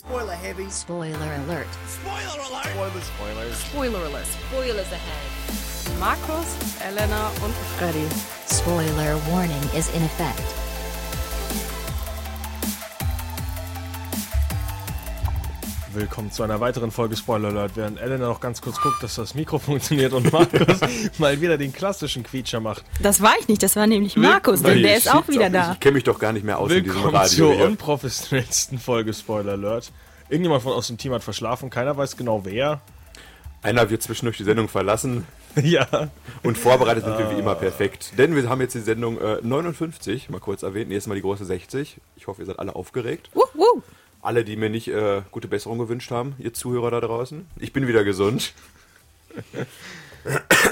Spoiler heavy. Spoiler alert. Spoiler alert. Spoilers. Spoiler alert. Spoilers ahead. Markus, Elena und Freddy. Spoiler warning is in effect. Willkommen zu einer weiteren Folge Spoiler Alert, während Elena noch ganz kurz guckt, dass das Mikro funktioniert und Markus mal wieder den klassischen Quietscher macht. Das war ich nicht, das war nämlich Markus, denn der ist auch wieder da. Ich kenne mich doch gar nicht mehr aus in diesem Willkommen Radio zur hier. unprofessionellsten Folge Spoiler Alert. Irgendjemand von aus dem Team hat verschlafen, keiner weiß genau wer. Einer wird zwischendurch die Sendung verlassen ja. und vorbereitet sind wir wie immer perfekt. Denn wir haben jetzt die Sendung äh, 59, mal kurz erwähnt, nächstes Mal die große 60. Ich hoffe, ihr seid alle aufgeregt. Wuh, wuh. Alle, die mir nicht äh, gute Besserung gewünscht haben, ihr Zuhörer da draußen. Ich bin wieder gesund.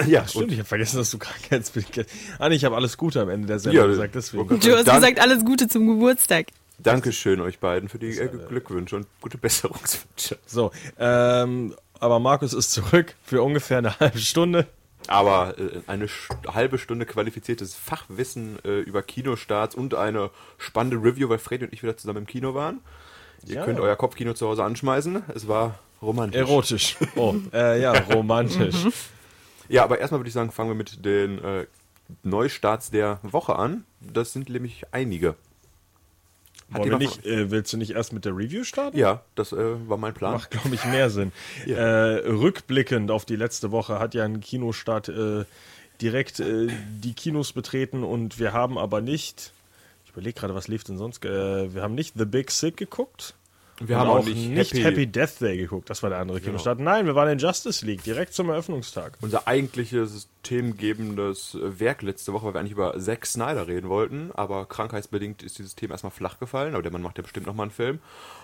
ja, Stimmt, und- ich habe vergessen, dass du Krankheitsbild kennst. Ah, nee, ich habe alles Gute am Ende der Sendung Ja, gesagt, deswegen. Du hast Dann- gesagt, alles Gute zum Geburtstag. Dankeschön euch beiden für die äh, Glückwünsche und gute Besserungswünsche. So, ähm, aber Markus ist zurück für ungefähr eine halbe Stunde. Aber äh, eine halbe Stunde qualifiziertes Fachwissen äh, über Kinostarts und eine spannende Review, weil Freddy und ich wieder zusammen im Kino waren. Ihr Ja. könnt euer Kopfkino zu Hause anschmeißen. Es war romantisch. Erotisch. Oh, äh, ja, romantisch. Ja, aber erstmal würde ich sagen, fangen wir mit den äh, Neustarts der Woche an. Das sind nämlich einige. Hat Wollen nicht, äh, willst du nicht erst mit der Review starten? Ja, das äh, war mein Plan. Macht, glaube ich, mehr Sinn. Ja. Äh, rückblickend auf die letzte Woche hat ja ein Kinostart äh, direkt äh, die Kinos betreten und wir haben aber nicht, ich überlege gerade, was lief denn sonst, äh, wir haben nicht The Big Sick geguckt. Wir haben auch nicht Happy, Happy- Death Day geguckt, das war der andere Kinostart. Nein, wir waren in Justice League, direkt zum Eröffnungstag. Unser eigentliches systemgebendes Werk letzte Woche, weil wir eigentlich über Zack Snyder reden wollten, aber krankheitsbedingt ist dieses Thema erstmal flach gefallen, aber der Mann macht ja bestimmt nochmal einen Film.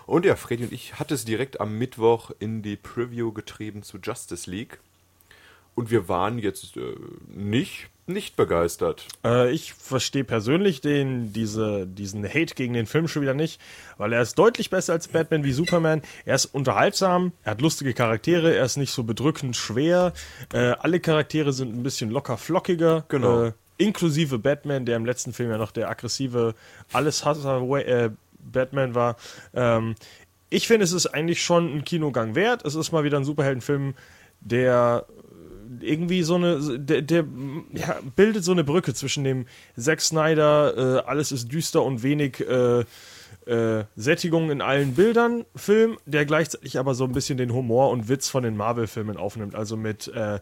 Und ja, Freddy und ich hatten es direkt am Mittwoch in die Preview getrieben zu Justice League. Und wir waren jetzt äh, nicht, nicht begeistert. Äh, ich verstehe persönlich den, diese, diesen Hate gegen den Film schon wieder nicht, weil er ist deutlich besser als Batman wie Superman. Er ist unterhaltsam, er hat lustige Charaktere, er ist nicht so bedrückend schwer. Äh, alle Charaktere sind ein bisschen locker flockiger. Genau. Äh, inklusive Batman, der im letzten Film ja noch der aggressive Alleshasser äh, Batman war. Ähm, ich finde, es ist eigentlich schon ein Kinogang wert. Es ist mal wieder ein Superheldenfilm, der irgendwie so eine, der, der ja, bildet so eine Brücke zwischen dem Zack Snyder, äh, alles ist düster und wenig äh, äh, Sättigung in allen Bildern Film, der gleichzeitig aber so ein bisschen den Humor und Witz von den Marvel-Filmen aufnimmt. Also mit äh,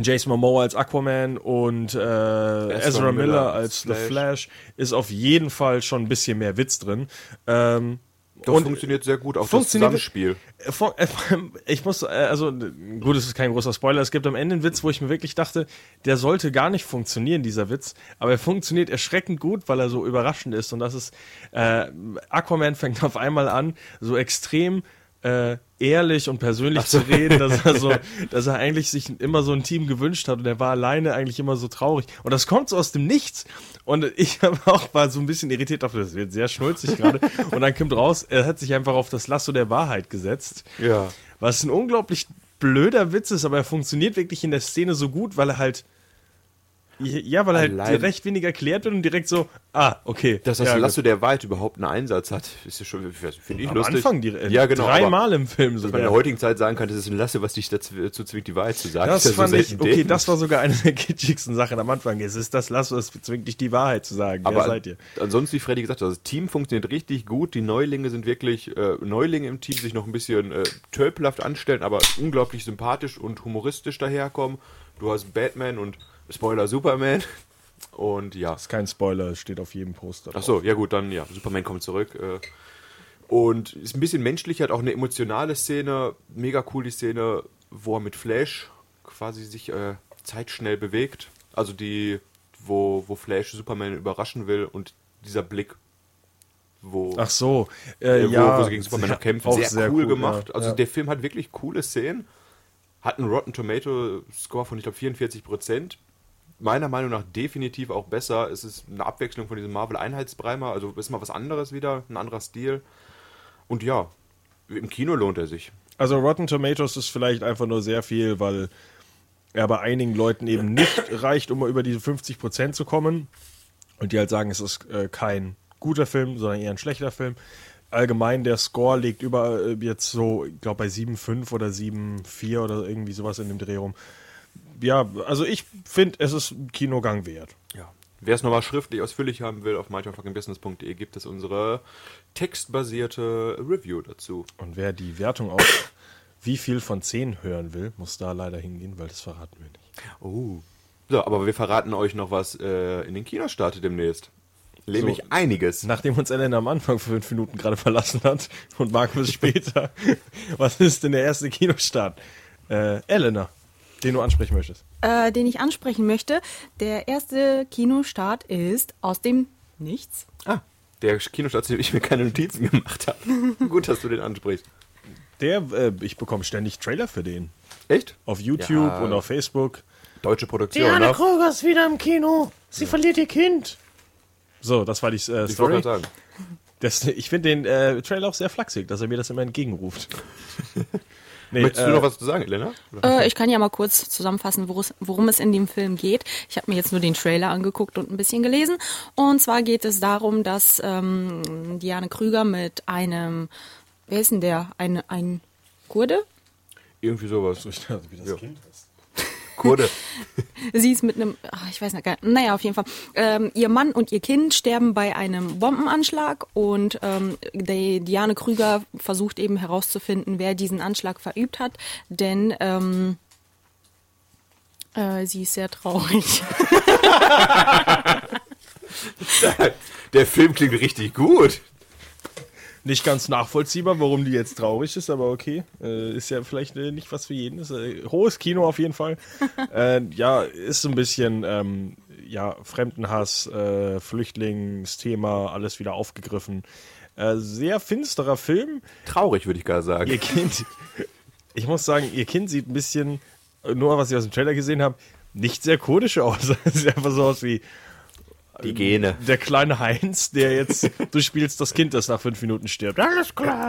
Jason Momoa als Aquaman und äh, Ezra, Miller, Miller als als The Flash. Flash ist auf jeden Fall schon ein bisschen mehr Witz drin. Ähm, Das und funktioniert sehr gut, auch das Zusammenspiel. äh, äh, Ich muss, äh, also gut, es ist kein großer Spoiler. Es gibt am Ende einen Witz, wo ich mir wirklich dachte, der sollte gar nicht funktionieren, dieser Witz. Aber er funktioniert erschreckend gut, weil er so überraschend ist. Und das ist, äh, Aquaman fängt auf einmal an, so extrem äh, ehrlich und persönlich zu reden, dass er so, dass er eigentlich sich immer so ein Team gewünscht hat und er war alleine eigentlich immer so traurig. Und das kommt so aus dem Nichts. Und ich habe auch mal so ein bisschen irritiert, dachte, das wird sehr schnulzig gerade. Und dann kommt raus, er hat sich einfach auf das Lasso der Wahrheit gesetzt. Ja. Was ein unglaublich blöder Witz ist, aber er funktioniert wirklich in der Szene so gut, weil er halt. Ja, weil er halt Allein- recht wenig erklärt wird und direkt so, ah, okay. Dass das ja, Lasso der Wahrheit überhaupt einen Einsatz hat, ist ja schon, finde ich Am lustig. Anfang die, äh, ja, genau, dreimal im Film Dass man in sogar. der heutigen Zeit sagen kann, das ist ein Lasso, was dich dazu dazu zwingt, die Wahrheit zu sagen. Das ja fand ich, okay, das war sogar eine der kitschigsten Sachen am Anfang. Es ist das Lasso, es zwingt dich die Wahrheit zu sagen. Wer Aber seid ihr? ansonsten, wie Freddy gesagt hat, das Team funktioniert richtig gut. Die Neulinge sind wirklich äh, Neulinge im Team, sich noch ein bisschen äh, tölpelhaft anstellen, aber unglaublich sympathisch und humoristisch daherkommen. Du hast Batman und Spoiler Superman. Und ja. Ist kein Spoiler, steht auf jedem Poster. Ach so, ja gut, dann ja, Superman kommt zurück. Äh, und ist ein bisschen menschlich, hat auch eine emotionale Szene, mega cool die Szene, wo er mit Flash quasi sich äh, zeitschnell bewegt. Also die, wo, wo Flash Superman überraschen will und dieser Blick, wo, Ach so, äh, wo, ja. wo sie gegen Superman noch kämpfen, auch sehr, cool, gemacht. ja, also ja. der Film hat wirklich coole Szenen, hat einen Rotten Tomato Score von, ich glaube, 44 Prozent. Meiner Meinung nach definitiv auch besser. Es ist eine Abwechslung von diesem Marvel-Einheitsbreimer, also ist mal was anderes wieder, ein anderer Stil. Und ja, im Kino lohnt er sich. Also Rotten Tomatoes ist vielleicht einfach nur sehr viel, weil er bei einigen Leuten eben nicht reicht, um mal über diese 50% zu kommen. Und die halt sagen, es ist äh, kein guter Film, sondern eher ein schlechter Film. allgemein der Score liegt über äh, jetzt so, ich glaube bei 7,5 oder 7,4 oder irgendwie sowas in dem Dreh rum. Ja, also ich finde, es ist ein Kinogang wert. Ja. Wer es nochmal schriftlich ausführlich haben will, auf myfuckingbusiness.de gibt es unsere textbasierte Review dazu. Und wer die Wertung auf wie viel von 10 hören will, muss da leider hingehen, weil das verraten wir nicht. Oh. So, aber wir verraten euch noch, was äh, in den Kinos startet demnächst. Nämlich So. einiges. Nachdem uns Elena am Anfang für fünf Minuten gerade verlassen hat und Markus später, was ist denn der erste Kinostart? Äh, Elena, den du ansprechen möchtest. Äh, den ich ansprechen möchte. Der erste Kinostart ist aus dem Nichts. Ah, der Kinostart, zu dem ich mir keine Notizen gemacht habe. Gut, dass du den ansprichst. Der, äh, ich bekomme ständig Trailer für den. Echt? Auf YouTube Ja. und auf Facebook. Deutsche Produktion, ne? Krüger ist wieder im Kino. Sie verliert ihr Kind. So, das war die äh, Ich wollte Story. gerade sagen. Das, ich finde den äh, Trailer auch sehr flachsig, dass er mir das immer entgegenruft. nee, Möchtest äh, du noch was zu sagen, Elena? Äh, ich kann ja mal kurz zusammenfassen, worum- es in dem Film geht. Ich habe mir jetzt nur den Trailer angeguckt und ein bisschen gelesen. Und zwar geht es darum, dass ähm, Diane Krüger mit einem, wer ist denn der? Ein, ein Kurde? Irgendwie sowas. Ich dachte, wie das Ja. Kind. Kurde. Sie ist mit einem, ach, ich weiß nicht, naja, auf jeden Fall. Ähm, ihr Mann und ihr Kind sterben bei einem Bombenanschlag und ähm, die Diane Krüger versucht eben herauszufinden, wer diesen Anschlag verübt hat, denn ähm, äh, sie ist sehr traurig. Der Film klingt richtig gut. Nicht ganz nachvollziehbar, warum die jetzt traurig ist, aber okay. Äh, ist ja vielleicht äh, nicht was für jeden. Ist, äh, hohes Kino auf jeden Fall. äh, ja, ist so ein bisschen ähm, ja, Fremdenhass, äh, Flüchtlingsthema, alles wieder aufgegriffen. Äh, sehr finsterer Film. Traurig, würde ich gar sagen. Ihr Kind, ich muss sagen, ihr Kind sieht ein bisschen, nur was ich aus dem Trailer gesehen habe, nicht sehr kurdisch aus. Es sieht einfach so aus wie Die Gene. der kleine Heinz, der jetzt, du spielst das Kind, das nach fünf Minuten stirbt. Alles klar.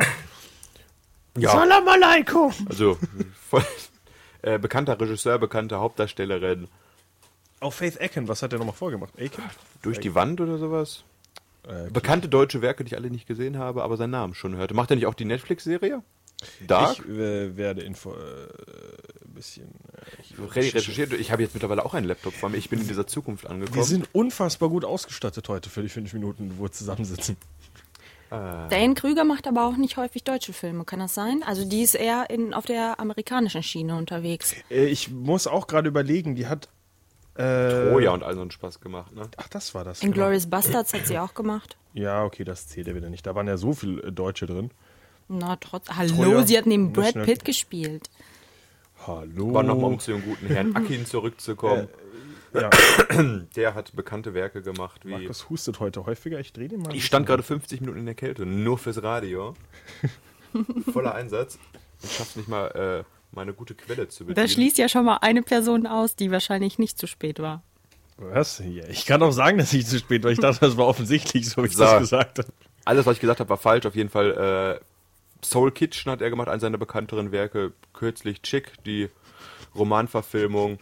Ja, Salam alaikum. also voll, äh, bekannter Regisseur, bekannte Hauptdarstellerin. Auch Faith Aiken, was hat er nochmal vorgemacht? Aiken? Durch die Wand oder sowas? Äh, Bekannte deutsche Werke, die ich alle nicht gesehen habe, aber seinen Namen schon hörte. Macht er nicht auch die Netflix-Serie? Dark? Ich äh, werde Info, äh, ein bisschen. Äh, ich Re- recherchiert. Ich habe jetzt mittlerweile auch einen Laptop vor mir. Ich bin in dieser Zukunft angekommen. wir sind unfassbar gut ausgestattet heute für die fünf Minuten, wo wir zusammensitzen. Diane Krüger macht aber auch nicht häufig deutsche Filme, kann das sein? Also die ist eher in, auf der amerikanischen Schiene unterwegs. Äh, ich muss auch gerade überlegen, die hat. Äh, oh ja, und all so einen Spaß gemacht, ne? Ach, das war das. In genau. Glorious Bastards hat sie auch gemacht. Ja, okay, das zählt ja wieder nicht. Da waren ja so viele Deutsche drin. Na, trotz. Hallo, Troja, sie hat neben Brad Pitt gespielt. Hallo. Aber nochmal um zu dem guten Herrn Akin zurückzukommen. Ja, Der hat bekannte Werke gemacht, wie... Markus hustet heute häufiger. Ich drehe den mal. Ich stand gerade 50 Minuten in der Kälte, nur fürs Radio. Voller Einsatz. Ich schaff's nicht mal, äh, meine gute Quelle zu bedienen. Da schließt ja schon mal eine Person aus, die wahrscheinlich nicht zu spät war. Was? Ja, ich kann auch sagen, dass ich zu spät war. Ich dachte, das war offensichtlich, so wie ich So. das gesagt habe. Alles, was ich gesagt habe, war falsch. Auf jeden Fall äh, Soul Kitchen hat er gemacht, eines seiner bekannteren Werke. Kürzlich Chick, die Romanverfilmung.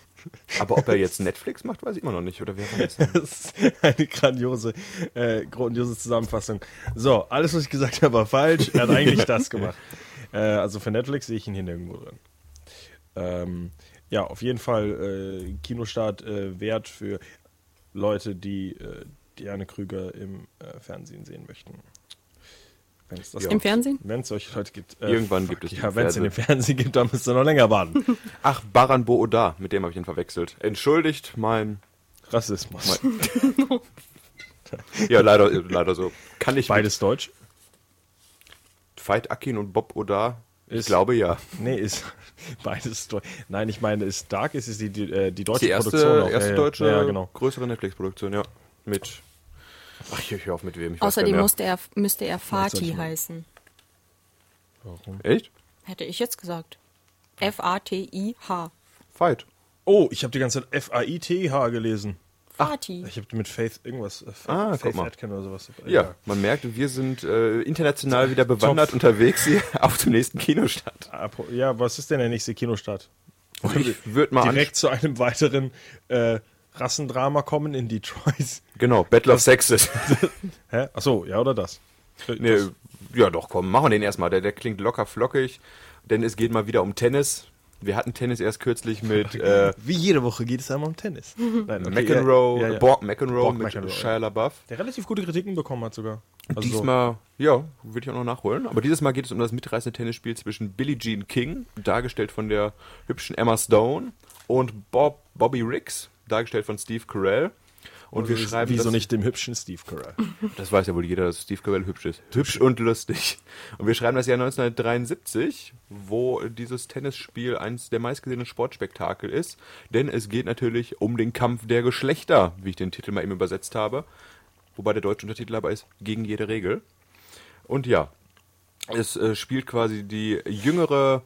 Aber ob er jetzt Netflix macht, weiß ich immer noch nicht. Oder wer weiß. Das ist eine grandiose, äh, grandiose Zusammenfassung. So, alles, was ich gesagt habe, war falsch. Er hat eigentlich das gemacht. Äh, also für Netflix sehe ich ihn hier nirgendwo drin. Ähm, ja, auf jeden Fall äh, Kinostart äh, wert für Leute, die äh, Diane Krüger im äh, Fernsehen sehen möchten. Wenn es das Ja. Im Fernsehen? Wenn es solche Leute gibt. Irgendwann gibt es Ja, wenn es in dem Fernsehen. Gibt, dann müsst ihr noch länger warten. Ach, Baran Booda, mit dem habe ich ihn verwechselt. Entschuldigt mein. Rassismus. Ja, leider, leider so. Kann ich Beides deutsch? mit Fight Akin und Bob Oda? Ich Ist- glaube ja. Nee, ist beides deutsch. Nein, ich meine, ist Dark, ist es die, die, äh, die deutsche Die erste, Produktion. auch. erste ja, ja. deutsche, Ja, genau. größere Netflix-Produktion, ja. Mit. Ach, ich hör auf mit wem. Ich weiß Außerdem musste er, müsste er Fatih heißen. Warum? Echt? Hätte ich jetzt gesagt. F-A-T-I-H. Fight. Oh, ich habe die ganze Zeit F-A-I-T-H gelesen. Fatih. Ich habe mit Faith irgendwas. Äh, Ah, guck Faith mal. Atkin oder sowas. Ja, man merkt, wir sind äh, international wieder bewandert Top. unterwegs hier auf dem nächsten Kinostart. Ja, was ist denn der nächste Kinostart? Ich würde mal Direkt zu einem weiteren äh, Rassendrama kommen in Detroit. Genau, Battle of Sexes. Hä? Achso, ja, oder das? Nee, ja doch, komm, machen wir den erstmal. Der, der klingt locker flockig, denn es geht mal wieder um Tennis. Wir hatten Tennis erst kürzlich mit äh, Wie jede Woche geht es einmal um Tennis. Nein, okay, McEnroe, ja, ja, ja. Borg McEnroe Borg mit McEnroe, Shia LaBeouf. Der relativ gute Kritiken bekommen hat sogar. Also so- Diesmal, ja, würde ich auch noch nachholen. Aber dieses Mal geht es um das mitreißende Tennisspiel zwischen Billie Jean King, dargestellt von der hübschen Emma Stone, und Bob, Bobby Riggs, dargestellt von Steve Carell. Und wir schreiben Wieso das, nicht dem hübschen Steve Carell? Das weiß ja wohl jeder, dass Steve Carell hübsch ist. Hübsch und lustig. Und wir schreiben das Jahr 1973, wo dieses Tennisspiel eines der meistgesehenen Sportspektakel ist. Denn es geht natürlich um den Kampf der Geschlechter, wie ich den Titel mal eben übersetzt habe. Wobei der deutsche Untertitel aber ist, gegen jede Regel. Und ja, es äh, spielt quasi die jüngere,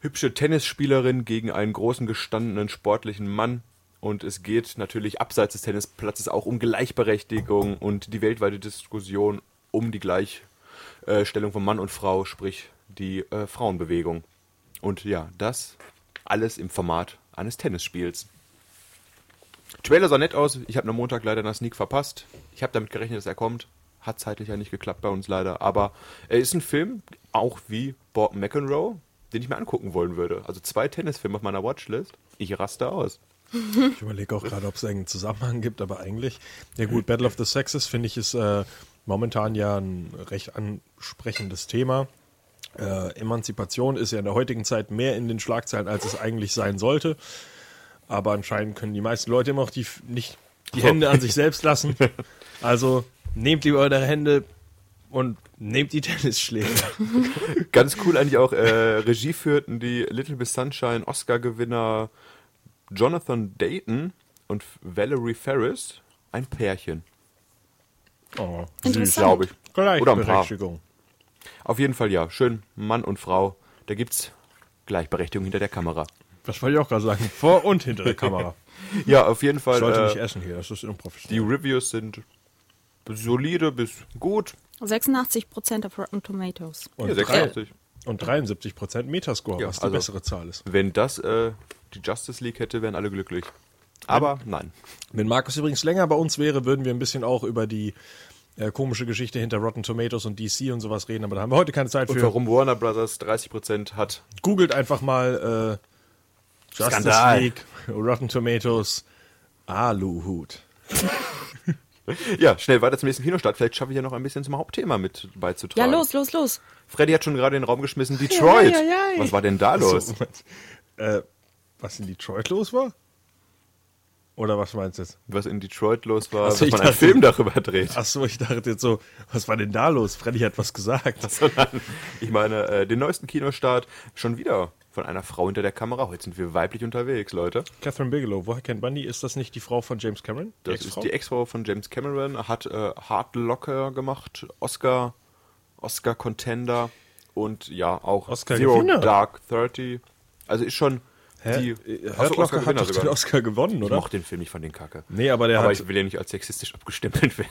hübsche Tennisspielerin gegen einen großen, gestandenen, sportlichen Mann. Und es geht natürlich abseits des Tennisplatzes auch um Gleichberechtigung und die weltweite Diskussion um die Gleichstellung von Mann und Frau, sprich die äh, Frauenbewegung. Und ja, das alles im Format eines Tennisspiels. Trailer sah nett aus. Ich habe am Montag leider einen Sneak verpasst. Ich habe damit gerechnet, dass er kommt. Hat zeitlich ja nicht geklappt bei uns leider. Aber er ist ein Film, auch wie Borg McEnroe, den ich mir angucken wollen würde. Also zwei Tennisfilme auf meiner Watchlist. Ich raste aus. Ich überlege auch gerade, ob es einen Zusammenhang gibt, aber eigentlich. Ja gut, Battle of the Sexes finde ich ist äh, momentan ja ein recht ansprechendes Thema. Äh, Emanzipation ist ja in der heutigen Zeit mehr in den Schlagzeilen, als es eigentlich sein sollte. Aber anscheinend können die meisten Leute immer noch die, nicht die Hände an sich selbst lassen. Also nehmt lieber eure Hände und nehmt die Tennisschläge. Ganz cool eigentlich auch, äh, Regie führten die Little Miss Sunshine Oscar-Gewinner Jonathan Dayton und Valerie Ferris. Ein Pärchen, Oh, Interessant. glaube ich. Oder ein Paar. Gleichberechtigung. Auf jeden Fall ja, schön Mann und Frau. Da gibt's Gleichberechtigung hinter der Kamera. Das wollte ich auch gerade sagen. Vor und hinter der Kamera. Ja, auf jeden Fall. Ich sollte nicht Äh, essen hier, das ist die unprofessionell. Reviews sind solide bis gut. 86% auf Rotten Tomatoes. Und, Ja, drei, 86. und 73 Prozent Metascore, Ja, was die also- bessere Zahl ist. Wenn das äh, die Justice League hätte, wären alle glücklich. Aber nein. Wenn Markus übrigens länger bei uns wäre, würden wir ein bisschen auch über die äh, komische Geschichte hinter Rotten Tomatoes und DC und sowas reden, aber da haben wir heute keine Zeit Und für. warum Warner Brothers 30% hat. Googelt einfach mal äh, Justice Skandal. League, Rotten Tomatoes, Aluhut. Ja, schnell weiter zum nächsten Kinostart. Vielleicht schaffe ich ja noch ein bisschen zum Hauptthema mit Ja, beizutragen. los, los, los. Freddy hat schon gerade in den Raum geschmissen. Detroit. Ja, ja, ja, ja. Was war denn da los? So, äh, was in Detroit los war? Oder was meinst du jetzt? Was in Detroit los war, Ach so, dass man einen dachte- Film darüber dreht. Ach so, ich dachte jetzt so, was war denn da los? Freddy hat was gesagt. Sondern, ich meine, äh, den neuesten Kinostart schon wieder von einer Frau hinter der Kamera. Heute sind wir weiblich unterwegs, Leute. Catherine Bigelow, woher kennt man die? Ist das nicht die Frau von James Cameron? Das Ex-Frau? ist die Ex-Frau von James Cameron, hat äh, Hard Locker gemacht, Oscar, Oscar-Contender und ja, auch Oscar-Gewinner? Zero Dark Thirty. Also ist schon Hä? die Äh, Ach so, Hurt Locker hat doch den. Oscar gewonnen, Ich oder? mochte den Film nicht von den Kacke. Nee, aber der Aber hat. ich will ja nicht als sexistisch abgestempelt werden.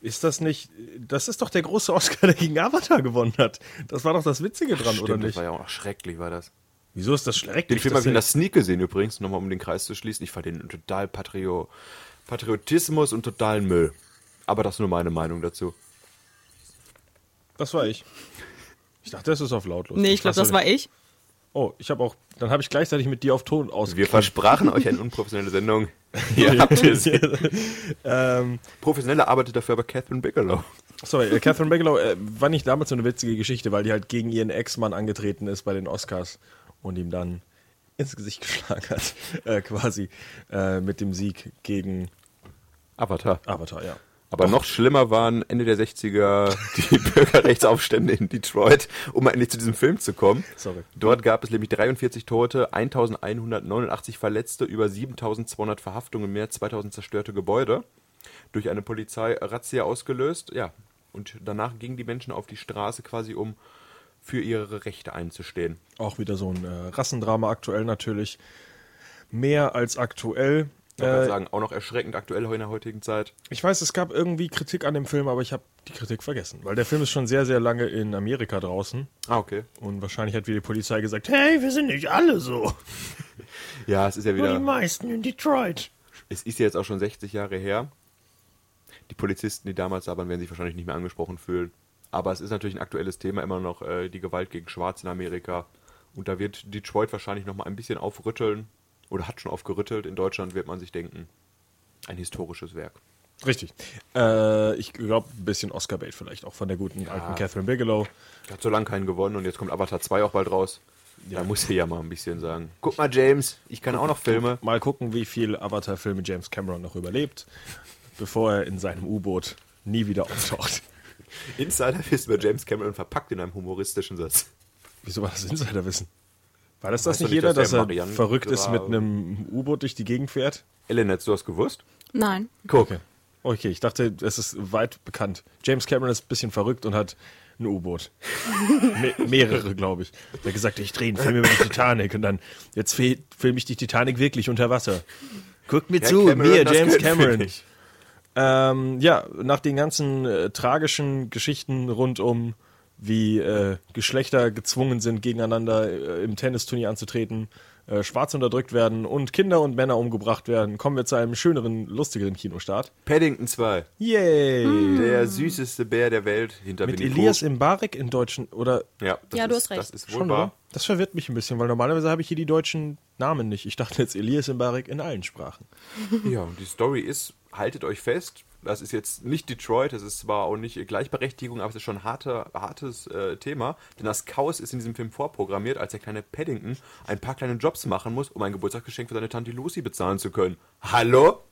Ist das nicht. Das ist doch der große Oscar, der gegen Avatar gewonnen hat. Das war doch das Witzige dran, oder Stimmt, das nicht? war ja auch schrecklich, war das. Wieso ist das schrecklich? Den Film habe ich in der- der Sneak gesehen übrigens, nochmal um den Kreis zu schließen. Ich fand den total Patrio Patriotismus und totalen Müll. Aber das ist nur meine Meinung dazu. Das war ich. Ich dachte, das ist auf lautlos. Nee, ich glaube, das war ich. Oh, ich habe auch. Dann habe ich gleichzeitig mit dir auf Ton aus. Wir versprachen euch eine unprofessionelle Sendung. Ihr habt es. ähm, Professionelle arbeitet dafür aber Catherine Bigelow. sorry, äh, Catherine Bigelow äh, war nicht damals so eine witzige Geschichte, weil die halt gegen ihren Ex-Mann angetreten ist bei den Oscars und ihm dann ins Gesicht geschlagen hat, äh, quasi äh, mit dem Sieg gegen Avatar. Avatar, ja. Aber noch schlimmer waren Ende der 60er die Bürgerrechtsaufstände in Detroit, um endlich zu diesem Film zu kommen. Sorry. Dort gab es nämlich 43 Tote, 1189 Verletzte, über 7200 Verhaftungen, mehr als 2000 zerstörte Gebäude. Durch eine Polizei-Razzia ausgelöst. Ja, und danach gingen die Menschen auf die Straße quasi, um für ihre Rechte einzustehen. Auch wieder so ein äh, Rassendrama aktuell natürlich. Mehr als aktuell. Ich Äh, sagen, auch noch erschreckend aktuell in der heutigen Zeit. Ich weiß, es gab irgendwie Kritik an dem Film, aber ich habe die Kritik vergessen, weil der Film ist schon sehr, sehr lange in Amerika draußen Ah, okay. und wahrscheinlich hat wieder die Polizei gesagt, hey, wir sind nicht alle so, Ja, es ist ja nur die wieder. meisten in Detroit. Es ist ja jetzt auch schon 60 Jahre her. Die Polizisten, die damals da waren, werden sich wahrscheinlich nicht mehr angesprochen fühlen. Aber es ist natürlich ein aktuelles Thema immer noch, äh, die Gewalt gegen Schwarze in Amerika. Und da wird Detroit wahrscheinlich noch mal ein bisschen aufrütteln. Oder hat schon aufgerüttelt. In Deutschland wird man sich denken, ein historisches Werk. Richtig. Äh, ich glaube, ein bisschen Oscar-Bait vielleicht auch von der guten alten Catherine Bigelow. Hat so lange keinen gewonnen und jetzt kommt Avatar 2 auch bald raus. Da muss sie ja mal ein bisschen sagen. Guck mal, James, ich kann auch noch Filme. Mal gucken, wie viel Avatar-Filme James Cameron noch überlebt, bevor er in seinem U-Boot nie wieder auftaucht. Insiderwissen bei James Cameron verpackt in einem humoristischen Satz. Wieso war das Insiderwissen? War das das Weißt nicht nicht, jeder, dass dass der er Marianne verrückt ist mit einem U-Boot durch die Gegend fährt? Ellen, hättest du das gewusst? Nein. Guck. Okay. Okay, ich dachte, es ist weit bekannt. James Cameron ist ein bisschen verrückt und hat ein U-Boot. Me mehrere, glaube ich. Er hat gesagt, ich drehe einen Film über die Titanic und dann, jetzt fi- filme ich die Titanic wirklich unter Wasser. Guckt mir Herr zu, Cameron, mir, James Cameron. Ähm, ja, nach den ganzen äh, tragischen Geschichten rund um, wie äh, Geschlechter gezwungen sind, gegeneinander äh, im Tennisturnier anzutreten, äh, Schwarze unterdrückt werden und Kinder und Männer umgebracht werden, kommen wir zu einem schöneren, lustigeren Kinostart. Paddington 2. Yay! Der süßeste Bär der Welt hinter Mit Winnie Elias. Mbarek in deutschen oder Ja, das Ja, du ist, hast recht. Das ist wohl schon, oder? wahr. Das verwirrt mich ein bisschen, weil normalerweise habe ich hier die deutschen Namen nicht. Ich dachte jetzt Elias Mbarek in allen Sprachen. Ja, und die Story ist, haltet euch fest, das ist jetzt nicht Detroit, das ist zwar auch nicht Gleichberechtigung, aber es ist schon ein harter, hartes äh, Thema, denn das Chaos ist in diesem Film vorprogrammiert, als der kleine Paddington ein paar kleine Jobs machen muss, um ein Geburtstagsgeschenk für seine Tante Lucy bezahlen zu können. Hallo?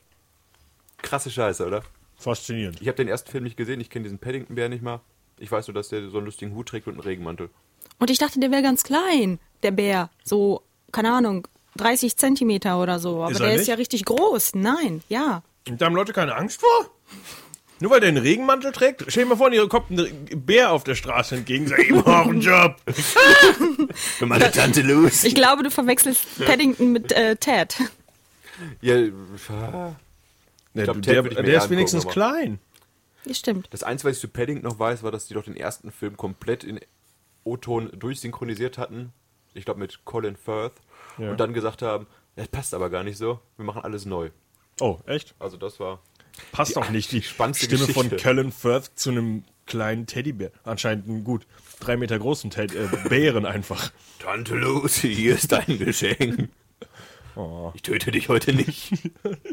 Krasse Scheiße, oder? Faszinierend. Ich habe den ersten Film nicht gesehen, ich kenne diesen Paddington-Bär nicht mal. Ich weiß nur, dass der so einen lustigen Hut trägt und einen Regenmantel. Und ich dachte, der wäre ganz klein, der Bär. So, keine Ahnung, 30 Zentimeter oder so. Aber Ist er der nicht? ist ja richtig groß. Nein, ja. Und da haben Leute keine Angst vor? Nur weil der einen Regenmantel trägt? Stell dir mal vor, ihr kommt ein Bär auf der Straße entgegen, sagt, ich brauche einen Job. Für meine Tante Lucy. Ich glaube, du verwechselst Paddington mit äh, Ted. Ja, Nee, glaub, du, Ted der ich der ist wenigstens aber- klein. Das stimmt. Das Einzige, was ich zu Paddington noch weiß, war, dass die doch den ersten Film komplett in O-Ton durchsynchronisiert hatten. Ich glaube mit Colin Firth. Ja. Und dann gesagt haben, das passt aber gar nicht so. Wir machen alles neu. Oh, echt? Also das war... Passt doch nicht die spannendste Stimme von Geschichte. Colin Firth zu einem kleinen Teddybär. Anscheinend einen gut drei Meter großen Ted äh, Bären einfach. Tante Lucy, hier ist dein Geschenk. Oh. Ich töte dich heute nicht.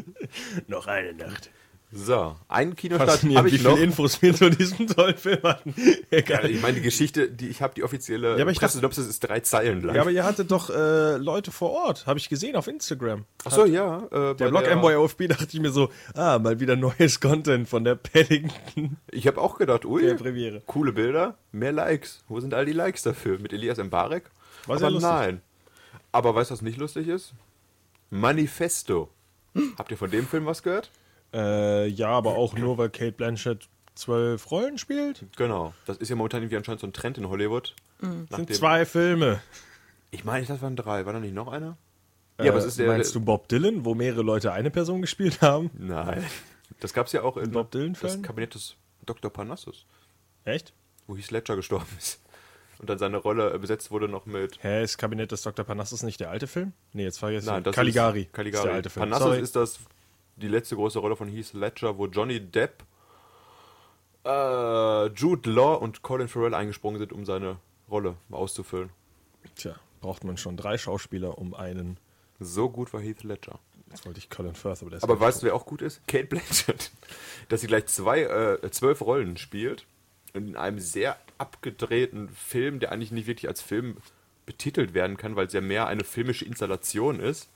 Noch eine Nacht. So, einen Kinostart habe wie ich noch. viele Infos wir zu diesem tollen Film hatten. Ja, Egal. ich meine, die Geschichte, die ich habe, die offizielle Ja, aber ich Pressenopsis ist drei Zeilen lang. Ja, aber ihr hattet doch äh, Leute vor Ort, habe ich gesehen auf Instagram. Achso, ja. Äh, Der bei Blog Amboy OFB dachte ich mir so, ah, mal wieder neues Content von der Paddington Ich habe auch gedacht, ui, coole Bilder, mehr Likes. Wo sind all die Likes dafür? Mit Elias Mbarek? War Aber sehr lustig. nein. Aber weißt du, was nicht lustig ist? Manifesto. Habt ihr von dem Film was gehört? Äh, ja, aber auch nur, weil Kate Blanchett zwölf Rollen spielt. Genau. Das ist ja momentan irgendwie anscheinend so ein Trend in Hollywood. Nach Sind dem- zwei Filme. Ich meine, das waren drei. War da nicht noch einer? Äh, ja, aber es ist der. meinst du Bob Dylan, wo mehrere Leute eine Person gespielt haben? Nein. Das gab es ja auch in Bob Dylan das? Kabinett des Dr. Parnassus, Echt? wo Heath Ledger gestorben ist. Und dann seine Rolle äh, besetzt wurde noch mit. Hä, ist Kabinett des Dr. Parnassus nicht der alte Film? Nee, jetzt war jetzt Nein, das Caligari. Ist, Caligari. Ist der alte Film. Parnassus Sorry. ist das die letzte große Rolle von Heath Ledger, wo Johnny Depp, äh, Jude Law und Colin Farrell eingesprungen sind, um seine Rolle auszufüllen. Tja, braucht man schon drei Schauspieler um einen. So gut war Heath Ledger. Jetzt wollte ich Colin Firth, aber der ist Aber weißt du, wer auch gut ist? Kate Blanchett. Dass sie gleich zwei, äh, zwölf Rollen spielt. In einem sehr abgedrehten Film, der eigentlich nicht wirklich als Film betitelt werden kann, weil es ja mehr eine filmische Installation ist,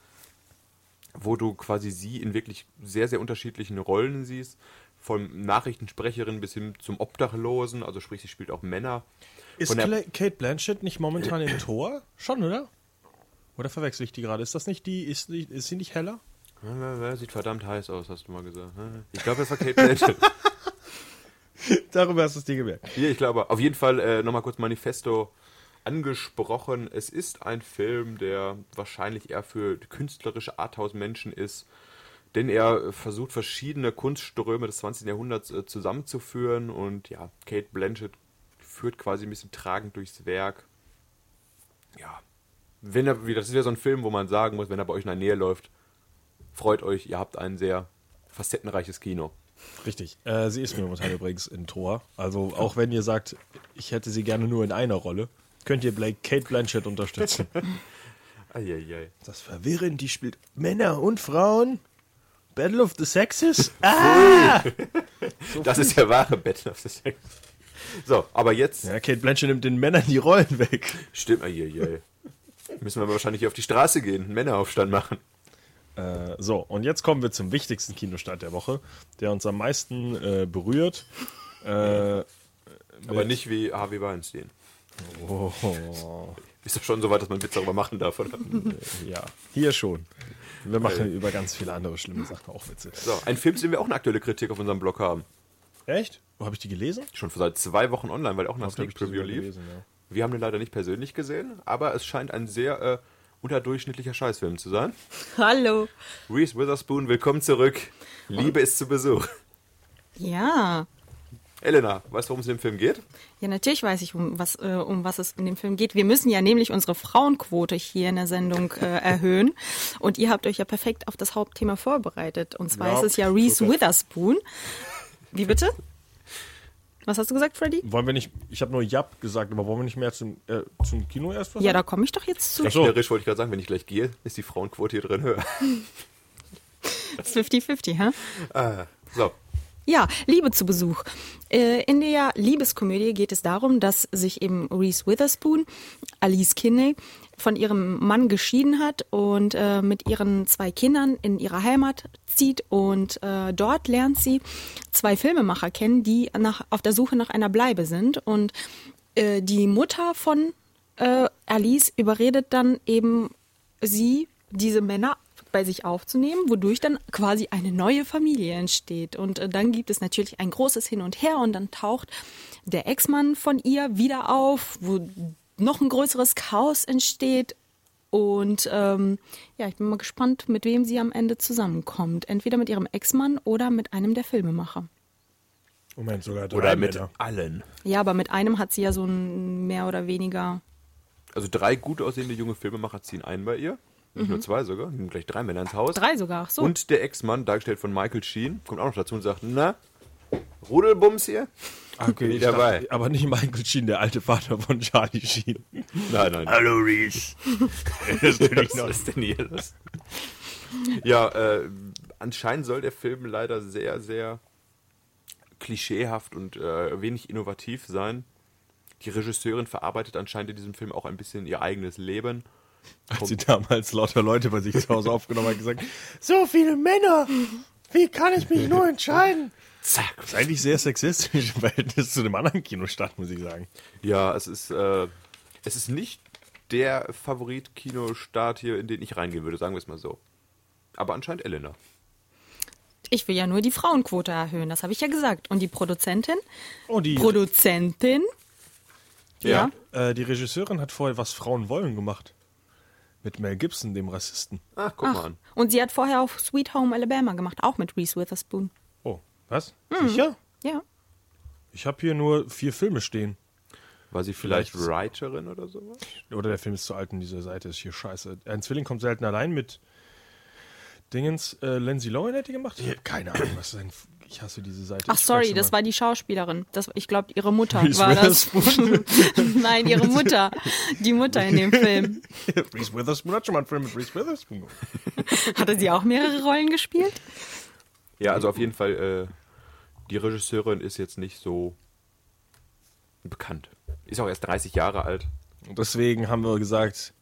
wo du quasi sie in wirklich sehr, sehr unterschiedlichen Rollen siehst. Von Nachrichtensprecherin bis hin zum Obdachlosen, also sprich, sie spielt auch Männer. Ist Kate Blanchett nicht momentan im Tor? Schon, oder? Oder verwechsel ich die gerade? Ist das nicht die, ist, ist sie nicht heller? Sieht verdammt heiß aus, hast du mal gesagt. Ich glaube, das war Kate Blanchett. Darüber hast du es dir gemerkt. Hier, ich glaube, auf jeden Fall äh, nochmal kurz Manifesto angesprochen. Es ist ein Film, der wahrscheinlich eher für künstlerische Arthouse-Menschen ist, denn er versucht, verschiedene Kunstströme des 20. Jahrhunderts äh, zusammenzuführen und ja, Kate Blanchett führt quasi ein bisschen tragend durchs Werk. Ja, wenn er, das ist ja so ein Film, wo man sagen muss, wenn er bei euch in der Nähe läuft, freut euch, ihr habt ein sehr facettenreiches Kino. Richtig. Äh, sie ist mir momentan übrigens in Tor. Also auch wenn ihr sagt, ich hätte sie gerne nur in einer Rolle, könnt ihr Blake Kate Blanchett unterstützen. Eieiei. Das verwirrend, die spielt Männer und Frauen. Battle of the Sexes? Ah! Das ist der wahre Battle of the Sex. So, aber jetzt Ja, Kate Blanchett nimmt den Männern die Rollen weg. stimmt. Eieiei. Müssen wir wahrscheinlich hier auf die Straße gehen, einen Männeraufstand machen. Äh, so, und jetzt kommen wir zum wichtigsten Kinostart der Woche, der uns am meisten äh, berührt. Äh, Aber nicht wie Harvey Weinstein. Oh, Ist doch schon so weit, dass man Witz darüber machen darf, oder? ja, hier schon. Wir machen Okay. über ganz viele andere schlimme Sachen auch Witze. So, ein Film, zu dem wir auch eine aktuelle Kritik auf unserem Blog haben. Echt? Wo habe ich die gelesen? Schon seit zwei Wochen online, weil auch eine Sneak Preview lief. gelesen, ja. Wir haben den leider nicht persönlich gesehen, aber es scheint ein sehr äh, unterdurchschnittlicher Scheißfilm zu sein. Hallo. Reese Witherspoon, willkommen zurück. Liebe ist zu Besuch. Ja. Elena, weißt du, worum es in dem Film geht? Ja, natürlich weiß ich, um was, äh, um was es in dem Film geht. Wir müssen ja nämlich unsere Frauenquote hier in der Sendung äh, erhöhen. Und ihr habt euch ja perfekt auf das Hauptthema vorbereitet. Und zwar Ja, ist es ja Reese super. Witherspoon. Wie bitte? Was hast du gesagt, Freddy? Wollen wir nicht, ich habe nur Jap gesagt, aber wollen wir nicht mehr zum, äh, zum Kino erst was Ja, sagen? da komme ich doch jetzt zu. Rechnerisch wollte ich gerade sagen, wenn ich gleich gehe, ist die Frauenquote hier drin höher. 50-50, hä? Ah, so, Ja, Liebe zu Besuch. Äh, In der Liebeskomödie geht es darum, dass sich eben Reese Witherspoon, Alice Kinney, von ihrem Mann geschieden hat und äh, mit ihren zwei Kindern in ihre Heimat zieht und äh, dort lernt sie zwei Filmemacher kennen, die nach, auf der Suche nach einer Bleibe sind und äh, die Mutter von äh, Alice überredet dann eben sie, diese Männer bei sich aufzunehmen, wodurch dann quasi eine neue Familie entsteht. Und äh, dann gibt es natürlich ein großes Hin und Her und dann taucht der Ex-Mann von ihr wieder auf, wo noch ein größeres Chaos entsteht. Und ähm, ja, ich bin mal gespannt, mit wem sie am Ende zusammenkommt. Entweder mit ihrem Ex-Mann oder mit einem der Filmemacher. Moment, sogar drei oder mit Männer. allen. Ja, aber mit einem hat sie ja so ein mehr oder weniger. Also drei gut aussehende junge Filmemacher ziehen ein bei ihr. Nicht nur zwei sogar, nehmen gleich drei Männer ins Haus. Drei sogar, ach so. Und der Ex-Mann, dargestellt von Michael Sheen, kommt auch noch dazu und sagt, na, Rudelbums hier? Ah, okay, Bin ich dabei. dachte, aber nicht Michael Sheen, der alte Vater von Charlie Sheen. Nein, nein. Hallo Reese. Was ist denn hier los? Ja, äh, anscheinend soll der Film leider sehr, sehr klischeehaft und äh, wenig innovativ sein. Die Regisseurin verarbeitet anscheinend in diesem Film auch ein bisschen ihr eigenes Leben. Als sie damals lauter Leute bei sich zu Hause aufgenommen hat, gesagt, so viele Männer, wie kann ich mich nur entscheiden? Zack. Das ist eigentlich sehr sexistisch im Verhältnis zu dem anderen Kinostart, muss ich sagen. Ja, es ist, äh, es ist nicht der Favorit-Kinostart hier, in den ich reingehen würde, sagen wir es mal so. Aber anscheinend Elena. Ich will ja nur die Frauenquote erhöhen, das habe ich ja gesagt. Und die Produzentin? Oh, die, Produzentin? Ja. äh, die Regisseurin hat vorher Was Frauen wollen gemacht. Mit Mel Gibson, dem Rassisten. Ah, guck mal Ach, an. und sie hat vorher auch Sweet Home Alabama gemacht, auch mit Reese Witherspoon. Oh, was? Mhm. Sicher? Ja. Ich habe hier nur vier Filme stehen. War sie vielleicht, Vielleicht- Writerin oder sowas? Oder der Film ist zu alt und diese Seite ist hier scheiße. Ein Zwilling kommt selten allein mit Dingens. Äh, Lindsay Lohan hätte die gemacht? Ich habe keine Ahnung, was sein. Ich hasse diese Seite. Ach sorry, das war die Schauspielerin. Das, ich glaube, ihre Mutter Reese war das. Witherspoon. Nein, ihre Mutter. Die Mutter in dem Film. Reese Witherspoon hat schon mal einen Film mit Reese Witherspoon gemacht. Hatte sie auch mehrere Rollen gespielt? Ja, also auf jeden Fall, äh, die Regisseurin ist jetzt nicht so bekannt. Ist auch erst 30 Jahre alt. Und deswegen haben wir gesagt,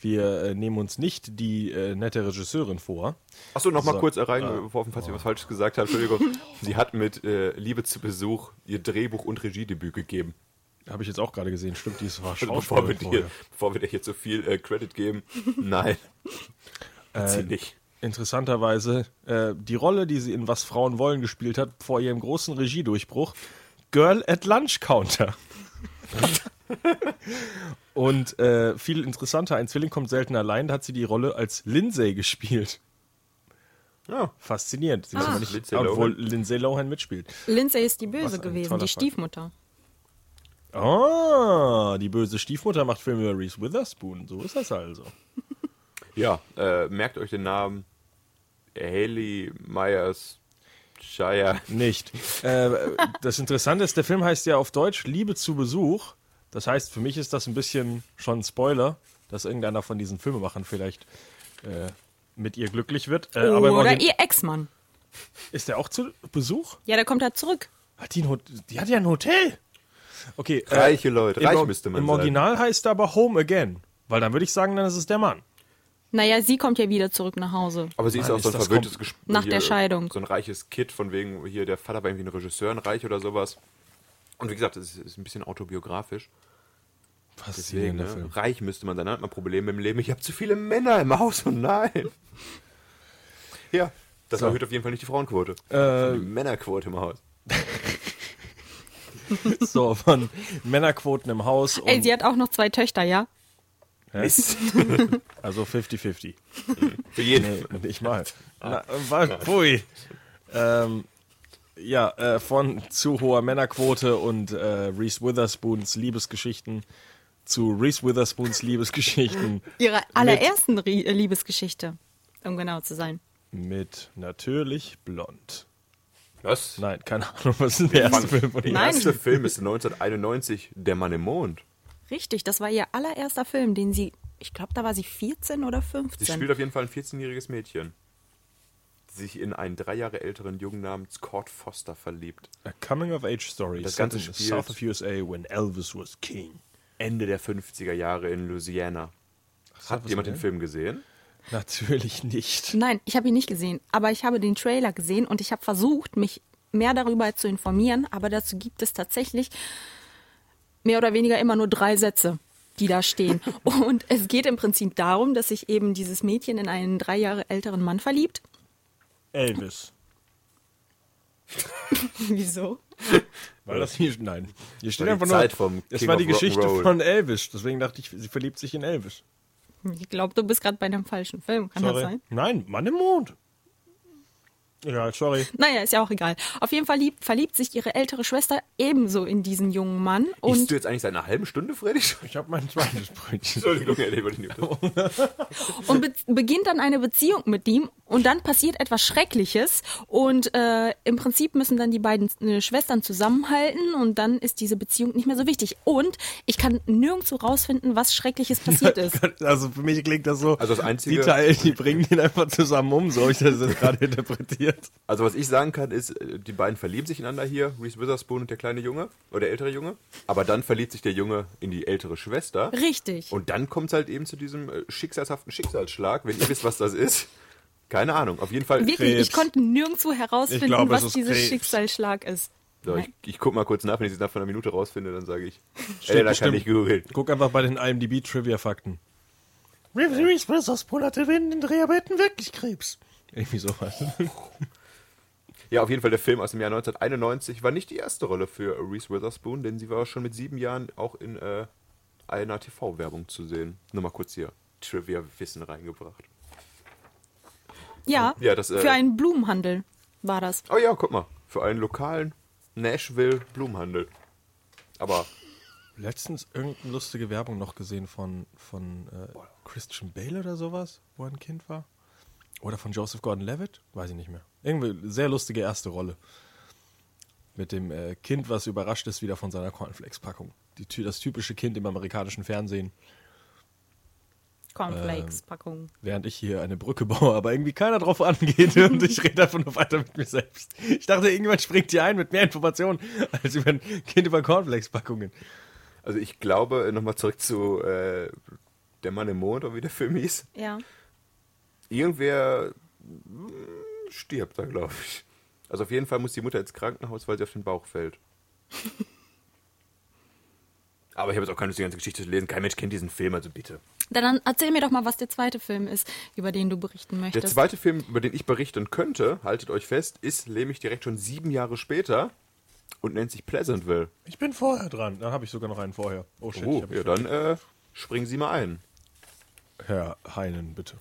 wir äh, nehmen uns nicht die äh, nette Regisseurin vor. Achso, nochmal So, kurz erreichen, äh, bevor falls ich was Falsches gesagt habe. Entschuldigung. Sie hat mit äh, Liebe zu Besuch ihr Drehbuch und Regiedebüt gegeben. Habe ich jetzt auch gerade gesehen. Stimmt, die war Also bevor, wir dir, bevor wir dir jetzt so viel äh, Credit geben, nein. Hat sie Äh, nicht. Interessanterweise, äh, die Rolle, die sie in Was Frauen wollen gespielt hat, vor ihrem großen Regiedurchbruch, Girl at Lunch Counter. Und äh, viel interessanter, ein Zwilling kommt selten allein, da hat sie die Rolle als Lindsay gespielt. Ja. Faszinierend. Sie Ah. nicht, Lindsay obwohl Lohan. Lindsay Lohan mitspielt. Lindsay ist die Böse gewesen, die. Stiefmutter. Ah, die böse Stiefmutter macht Filme über Reese Witherspoon. So ist das also. Ja, äh, merkt euch den Namen Haley Myers Shire. nicht. Äh, das Interessante ist, der Film heißt ja auf Deutsch Liebe zu Besuch. Das heißt, für mich ist das ein bisschen schon ein Spoiler, dass irgendeiner von diesen Filmemachern vielleicht äh, mit ihr glücklich wird. Äh, aber im Oder ihr Ex-Mann. ist der auch zu Besuch? Ja, der kommt halt zurück. Hat die, die hat ja ein Hotel. Okay. äh, Reiche Leute, im reich müsste man Im sein. Original heißt er aber Home Again. Weil dann würde ich sagen, dann ist es der Mann. Naja, sie kommt ja wieder zurück nach Hause. Aber sie ist Mann, auch so ist ein das verwöhntes Gespräch. Nach der Scheidung. So ein reiches Kid, von wegen, hier, der Vater war irgendwie ein Regisseur, ein Reich oder sowas. Und wie gesagt, es ist, ist ein bisschen autobiografisch. Deswegen, Faszinierender ne? Film. reich müsste man sein, dann hat man Probleme im Leben. Ich habe zu viele Männer im Haus und nein. Ja, das So. erhöht auf jeden Fall nicht die Frauenquote. Äh, die Männerquote im Haus. So, von Männerquoten im Haus. Und, Ey, sie hat auch noch zwei Töchter, ja? Mist. Also 50-50. Für jeden. Nee, nicht mal. Na, war, pfui. Ähm, ja, äh, von zu hoher Männerquote und äh, Reese Witherspoons Liebesgeschichten zu Reese Witherspoons Liebesgeschichten Ihre allerersten äh, Liebesgeschichte, um genau zu sein. mit natürlich blond. Was? Nein, keine Ahnung, was ist der erste Film von Der ihr? Nein. erste Film ist 1991 Der Mann im Mond. Richtig, das war ihr allererster Film, den sie, ich glaube, da war sie 14 oder Sie 15. spielt auf jeden Fall ein 14-jähriges Mädchen, die sich in einen drei Jahre älteren Jungen namens Cord Foster verliebt. A Coming of Age Story. Das Ganze spielt- South of USA when Elvis was king. Ende der 50er Jahre in Louisiana. Hat jemand den Film gesehen? Natürlich nicht. Nein, ich habe ihn nicht gesehen, aber ich habe den Trailer gesehen und ich habe versucht, mich mehr darüber zu informieren, aber dazu gibt es tatsächlich mehr oder weniger immer nur drei Sätze, die da stehen. Und es geht im Prinzip darum, dass sich eben dieses Mädchen in einen drei Jahre älteren Mann verliebt. Elvis. Wieso? Weil das hier, nein. Hier steht war die einfach nur, Zeit vom es war die Geschichte von Elvis. Deswegen dachte ich, sie verliebt sich in Elvis. Ich glaube, du bist gerade bei einem falschen Film. Kann das Sorry. sein? Nein, Mann im Mond. Ja, sorry. Naja, ist ja auch egal. Auf jeden Fall liebt, verliebt sich ihre ältere Schwester ebenso in diesen jungen Mann. Isst Und du jetzt eigentlich seit einer halben Stunde, Freddy? Ich habe mein zweites Brötchen. Entschuldigung, ich nicht. und be beginnt dann eine Beziehung mit ihm und dann passiert etwas Schreckliches und äh, im Prinzip müssen dann die beiden äh, Schwestern zusammenhalten und dann ist diese Beziehung nicht mehr so wichtig. Und ich kann nirgendwo rausfinden, was Schreckliches passiert ist. Also für mich klingt das so, Also das Einzige- die Teil, die bringen den einfach zusammen um, so habe ich das jetzt gerade interpretiert. Also was ich sagen kann, ist, äh, die beiden verlieben sich ineinander hier, Reese Witherspoon und der kleine Junge, oder der ältere Junge. Aber dann verliebt sich der Junge in die ältere Schwester. Richtig. Und dann kommt es halt eben zu diesem äh, schicksalshaften Schicksalsschlag, wenn ihr wisst, was das ist. Keine Ahnung, auf jeden Fall. Wirklich, Krebs. ich konnte nirgendwo herausfinden, es was Krebs. Schicksalsschlag ist. So, ich, ich guck mal kurz nach, wenn ich es nach einer Minute rausfinde, dann sage ich. Stimmt, Ey, da kann ich googeln. Guck einfach bei den IMDb-Trivia-Fakten. Reese Witherspoon hatte während den Dreharbeiten wirklich Krebs. Irgendwie sowas. Ja, auf jeden Fall der Film aus dem Jahr 1991 war nicht die erste Rolle für Reese Witherspoon, denn sie war schon mit sieben Jahren auch in äh, einer TV-Werbung zu sehen. Nur mal kurz hier Trivia-Wissen reingebracht. Ja, Ja, das, äh, für einen Blumenhandel war das. Oh ja, guck mal, für einen lokalen Nashville Blumenhandel. Aber Letztens irgendeine lustige Werbung noch gesehen von, von äh, Christian Bale oder sowas, wo er ein Kind war. Oder von Joseph Gordon-Levitt, weiß ich nicht mehr. Irgendwie sehr lustige erste Rolle. Mit dem äh, Kind, was überrascht ist wieder von seiner Cornflakes-Packung. Das typische Kind im amerikanischen Fernsehen, Cornflakes-Packung. während ich hier eine Brücke baue, aber irgendwie keiner drauf angeht und ich rede einfach nur weiter mit mir selbst. Ich dachte, irgendwann springt hier ein mit mehr Informationen als über ein Kind über Cornflakes-Packungen. also ich glaube, nochmal zurück zu äh, Der Mann im Mond, oder wie der Film hieß. Ja. Irgendwer mm, stirbt da, glaube ich. Also auf jeden Fall muss die Mutter ins Krankenhaus, weil sie auf den Bauch fällt. Aber ich habe jetzt auch keine Lust, die ganze Geschichte zu lesen. Kein Mensch kennt diesen Film, also bitte. Dann erzähl mir doch mal, was der zweite Film ist, über den du berichten Der möchtest. zweite Film, über den ich berichten könnte, haltet euch fest, ist nämlich direkt schon sieben Jahre später und nennt sich Pleasantville. Ich bin vorher dran. Dann habe ich sogar noch einen vorher. Oh shit. Oh, ich hab ja, dann äh, springen Sie mal ein. Herr Heinen, bitte.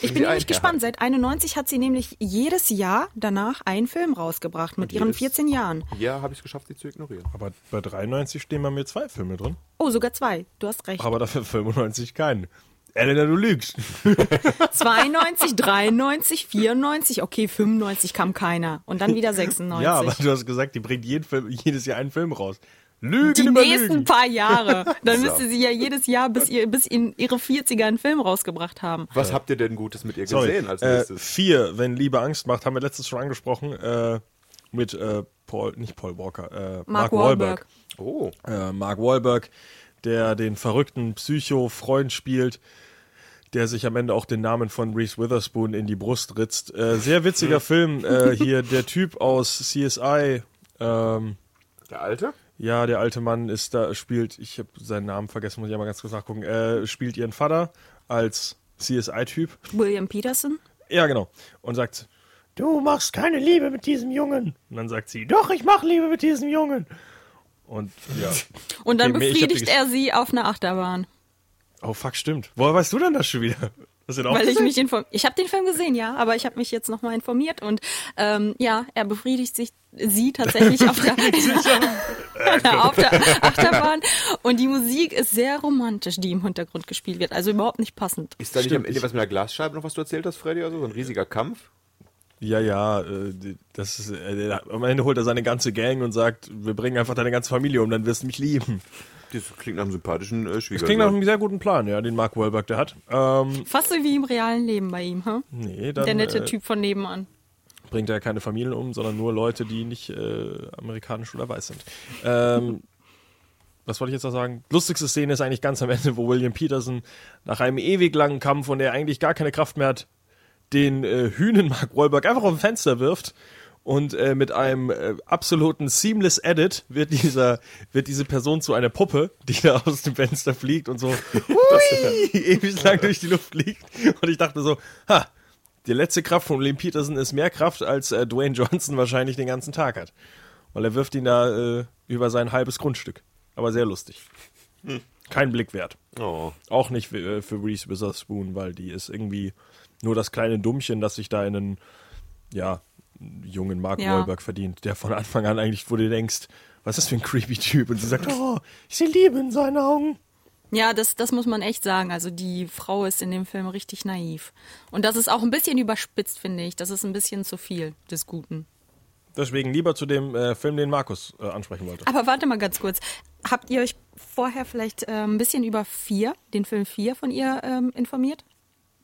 Ich bin nämlich gespannt. Seit 91 hat sie nämlich jedes Jahr danach einen Film rausgebracht mit ihren jedes- 14 Jahren. Ja, habe ich es geschafft, sie zu ignorieren. Aber bei 93 stehen bei mir zwei Filme drin. Oh, sogar zwei. Du hast recht. Aber dafür 95 keinen. Elena, du lügst. 92, 93, 94, okay, 95 kam keiner. Und dann wieder 96. Ja, aber du hast gesagt, die bringt jeden Film, jedes Jahr einen Film raus. Lügen die über nächsten Lügen. paar Jahre. Dann So. müsste sie ja jedes Jahr bis, ihr, bis in ihre 40er einen Film rausgebracht haben. Was habt ihr denn Gutes mit ihr Sorry. gesehen als äh, nächstes? vier, wenn Liebe Angst macht, haben wir letztes schon angesprochen, äh, mit äh, Paul, nicht Paul Walker, äh, Mark, Mark Wahlberg. Wahlberg. Oh, Äh, Mark Wahlberg, der den verrückten Psycho-Freund spielt, der sich am Ende auch den Namen von Reese Witherspoon in die Brust ritzt. Äh, sehr witziger Film. Äh, hier der Typ aus CSI, ähm, der Alte? Ja, der alte Mann ist da, spielt, ich habe seinen Namen vergessen, muss ich mal ganz kurz nachgucken, äh, spielt ihren Vater als CSI-Typ. William Peterson? Ja, genau. Und sagt, du machst keine Liebe mit diesem Jungen. Und dann sagt sie, doch, ich mache Liebe mit diesem Jungen. Und ja. Und dann Okay, befriedigt er sie auf einer Achterbahn. Oh, fuck, stimmt. Woher weißt du denn das schon wieder? Hast du den auch Weil ich gesehen? mich informiert. Ich habe den Film gesehen, ja, aber ich habe mich jetzt nochmal informiert und ähm, ja, er befriedigt sich sie tatsächlich auf der, auf der Achterbahn und die Musik ist sehr romantisch, die im Hintergrund gespielt wird, also überhaupt nicht passend. Ist da nicht Stimmt, am Ende ich- was mit der Glasscheibe noch, was du erzählt hast, Freddy? Also so ein riesiger Kampf? Ja, ja, äh, das ist, äh, am Ende holt er seine ganze Gang und sagt, wir bringen einfach deine ganze Familie um, dann wirst du mich lieben. Das klingt nach einem sympathischen äh, Das Schwiegersohn. klingt nach einem sehr guten Plan, ja, den Mark Wahlberg der hat. Ähm, Fast so wie im realen Leben bei ihm, hm? nee, dann Der nette äh, Typ von nebenan. bringt er keine Familien um, sondern nur Leute, die nicht äh, amerikanisch oder weiß sind. Ähm, was wollte ich jetzt noch sagen? Lustigste Szene ist eigentlich ganz am Ende, wo William Peterson nach einem ewig langen Kampf, und er eigentlich gar keine Kraft mehr hat, den äh, Hühnen Mark Wahlberg einfach auf dem Fenster wirft. Und äh, mit einem äh, absoluten Seamless Edit wird dieser wird diese Person zu einer Puppe, die da aus dem Fenster fliegt und so hui, ewig lang durch die Luft fliegt. Und ich dachte so, ha, die letzte Kraft von William Peterson ist mehr Kraft, als äh, Dwayne Johnson wahrscheinlich den ganzen Tag hat. Weil er wirft ihn da äh, über sein halbes Grundstück. Aber sehr lustig. Kein Blick wert. Oh. Auch nicht äh, für Reese Witherspoon, weil die ist irgendwie nur das kleine Dummchen, das sich da in einen, ja, jungen Mark Ja. Wahlberg verdient, der von Anfang an eigentlich, wo du denkst, was ist das für ein creepy Typ? Und sie sagt, oh, ich sehe Liebe in seinen Augen. Ja, das, das muss man echt sagen. Also die Frau ist in dem Film richtig naiv. Und das ist auch ein bisschen überspitzt, finde ich. Das ist ein bisschen zu viel des Guten. Deswegen lieber zu dem äh, Film, den Markus äh, ansprechen wollte. Aber warte mal ganz kurz. Habt ihr euch vorher vielleicht äh, ein bisschen über vier, den Film vier von ihr ähm, informiert?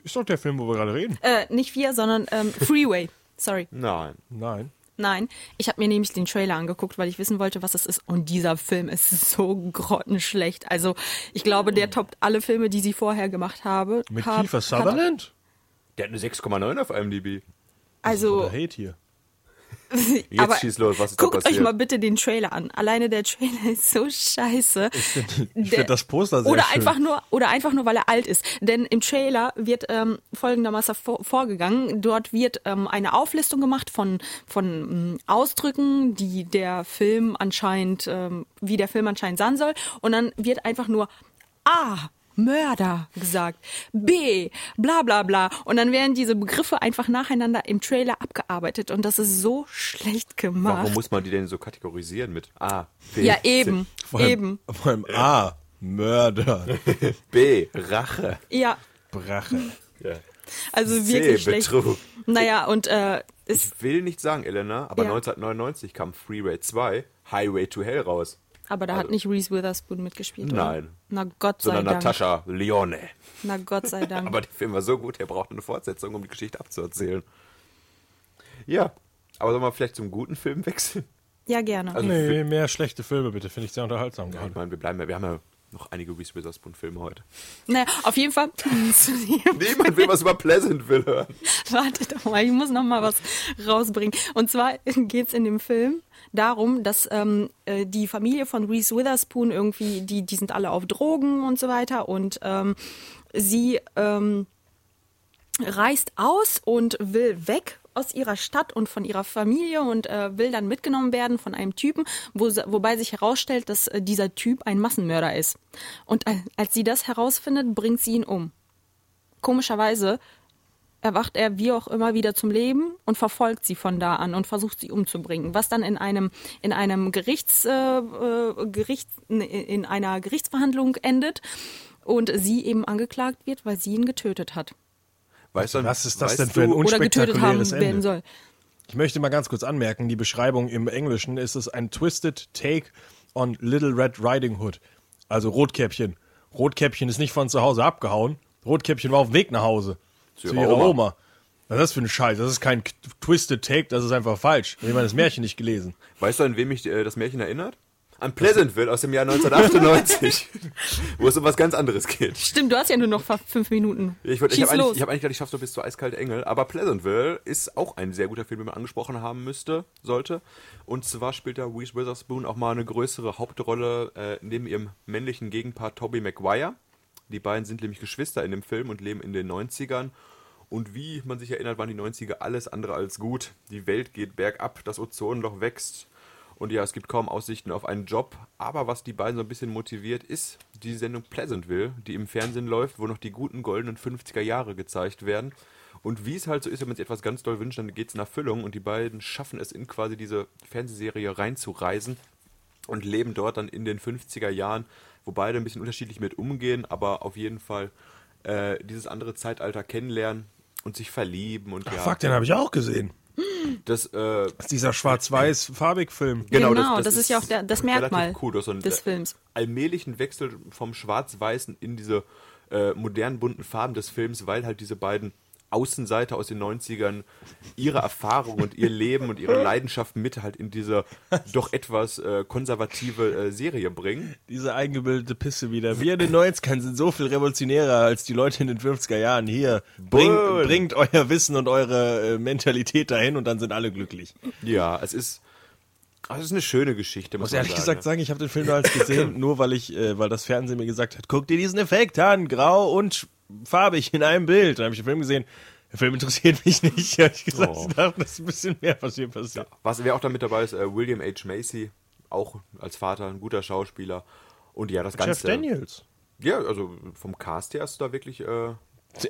Ist doch der Film, wo wir gerade reden. Äh, nicht vier, sondern ähm, Freeway. Sorry. Nein. Nein. Nein, ich habe mir nämlich den Trailer angeguckt, weil ich wissen wollte, was es ist. Und dieser Film ist so grottenschlecht. Also ich glaube, der toppt alle Filme, die sie vorher gemacht habe. Mit hab, Kiefer Sutherland? Der hat eine 6,9 auf IMDb. Also Oder Hate hier. Jetzt aber schieß los, was ist da guckt passiert? euch mal bitte den Trailer an. Alleine der Trailer ist so scheiße. Ich finde find das Poster sehr oder schön. einfach nur oder einfach nur weil er alt ist denn im Trailer wird ähm, folgendermaßen vor, vorgegangen dort wird ähm, eine Auflistung gemacht von von ähm, Ausdrücken die der Film anscheinend ähm, wie der Film anscheinend sein soll und dann wird einfach nur A Mörder gesagt, B, bla bla bla. Und dann werden diese Begriffe einfach nacheinander im Trailer abgearbeitet und das ist so schlecht gemacht. Warum muss man die denn so kategorisieren mit A, B, ja, C, eben, Vor allem, eben. Vor allem A. Mörder. B, Rache. Ja, Brache. Ja. also C, wirklich schlecht. Betrug. Naja, und äh, Ich will nicht sagen, Elena, aber Ja. 1999 kam Freeway 2, Highway to Hell raus. Aber da hat nicht Reese Witherspoon mitgespielt, oder? Nein. Na Gott sei Sondern Dank. Natascha Leone. Na Gott sei Dank. Aber der Film war so gut, er braucht eine Fortsetzung, um die Geschichte abzuerzählen. Ja, aber sollen wir vielleicht zum guten Film wechseln? ja, gerne. Also Nee, mehr schlechte Filme bitte, finde ich sehr unterhaltsam Ja, gerade. ich meine, wir bleiben ja, wir haben ja noch einige Reese Witherspoon-Filme heute. naja, auf jeden Fall. Niemand will was über Pleasantville hören. Warte doch mal, ich muss noch mal was rausbringen. Und zwar geht's in dem Film darum, dass ähm, äh, die Familie von Reese Witherspoon irgendwie, die, die sind alle auf Drogen und so weiter und ähm, sie ähm, reist aus und will weg aus ihrer Stadt und von ihrer Familie und äh, will dann mitgenommen werden von einem Typen, wo, wobei sich herausstellt, dass äh, dieser Typ ein Massenmörder ist. Und äh, als sie das herausfindet, bringt sie ihn um. Komischerweise erwacht er wie auch immer wieder zum Leben und verfolgt sie von da an und versucht sie umzubringen, was dann in einem in einem Gerichts, äh, äh, Gerichts in einer Gerichtsverhandlung endet und sie eben angeklagt wird, weil sie ihn getötet hat. Weißt du, Was ist das denn für ein haben unspektakuläres werden Ende? soll. Ich möchte mal ganz kurz anmerken, die Beschreibung im Englischen ist es ein twisted take on Little Red Riding Hood. Also Rotkäppchen. Rotkäppchen ist nicht von zu Hause abgehauen. Rotkäppchen war auf dem Weg nach Hause. Zu, ihrer ihrer Oma. Oma. Was ist das für ein Scheiß? Das ist kein twisted take, das ist einfach falsch. Ich habe das Märchen nicht gelesen. Weißt du, an wem mich äh, das Märchen erinnert? An Pleasantville aus dem Jahr 1998, wo es um was ganz anderes geht. Stimmt, du hast ja nur noch fünf Minuten. Ich, wollte- ich habe eigentlich, ich hab eigentlich gedacht, ich schaff's doch bis zu Eiskalte Engel, aber Pleasantville ist auch ein sehr guter Film, den man angesprochen haben müsste, sollte. Und zwar spielt da Reese Witherspoon auch mal eine größere Hauptrolle äh, neben ihrem männlichen Gegenpart Tobey Maguire. Die beiden sind nämlich Geschwister in dem Film und leben in den 90ern. Und wie man sich erinnert, waren die 90er alles andere als gut. Die Welt geht bergab, das Ozonloch wächst. Und ja, es gibt kaum Aussichten auf einen Job. Aber was die beiden so ein bisschen motiviert, ist die Sendung Pleasantville, die im Fernsehen läuft, wo noch die guten goldenen 50er Jahre gezeigt werden. Und wie es halt so ist, wenn man sich etwas ganz doll wünscht, dann geht es in Erfüllung. Und die beiden schaffen es in quasi diese Fernsehserie reinzureisen und leben dort dann in den 50er Jahren, wo beide ein bisschen unterschiedlich mit umgehen, aber auf jeden Fall äh, dieses andere Zeitalter kennenlernen und sich verlieben und ja. Fuck, den habe ich auch gesehen. Das, äh, Das ist dieser schwarz-weiß-farbig-Film. Genau, Genau, das, das ist ja auch der- das Merkmal cool. So des Films. Allmählichen Wechsel vom Schwarz-Weißen in diese äh, modernen bunten Farben des Films, weil halt diese beiden Außenseiter aus den 90ern ihre Erfahrung und ihr Leben und ihre Leidenschaft mit halt in diese doch etwas äh, konservative äh, Serie bringen. Diese eingebildete Pisse wieder. Wir in den 90ern sind so viel revolutionärer als die Leute in den 50er Jahren. Hier, bring, bringt euer Wissen und eure äh, Mentalität dahin und dann sind alle glücklich. Ja, es ist, also es ist eine schöne Geschichte, muss muss ehrlich sagen. gesagt sagen, ich habe den Film damals gesehen, nur weil ich, äh, weil das Fernsehen mir gesagt hat, guck dir diesen Effekt an, grau und farbig in einem Bild. Dann habe ich den Film gesehen. Der Film interessiert mich nicht. Ehrlich gesagt, Oh. ich dachte, das ist ein bisschen mehr, was hier passiert. Was wer auch da mit dabei ist, äh, William H. Macy, auch als Vater ein guter Schauspieler. Und ja, das Jeff Ganze. Daniels. Ja, also vom Cast her hast du da wirklich. Äh,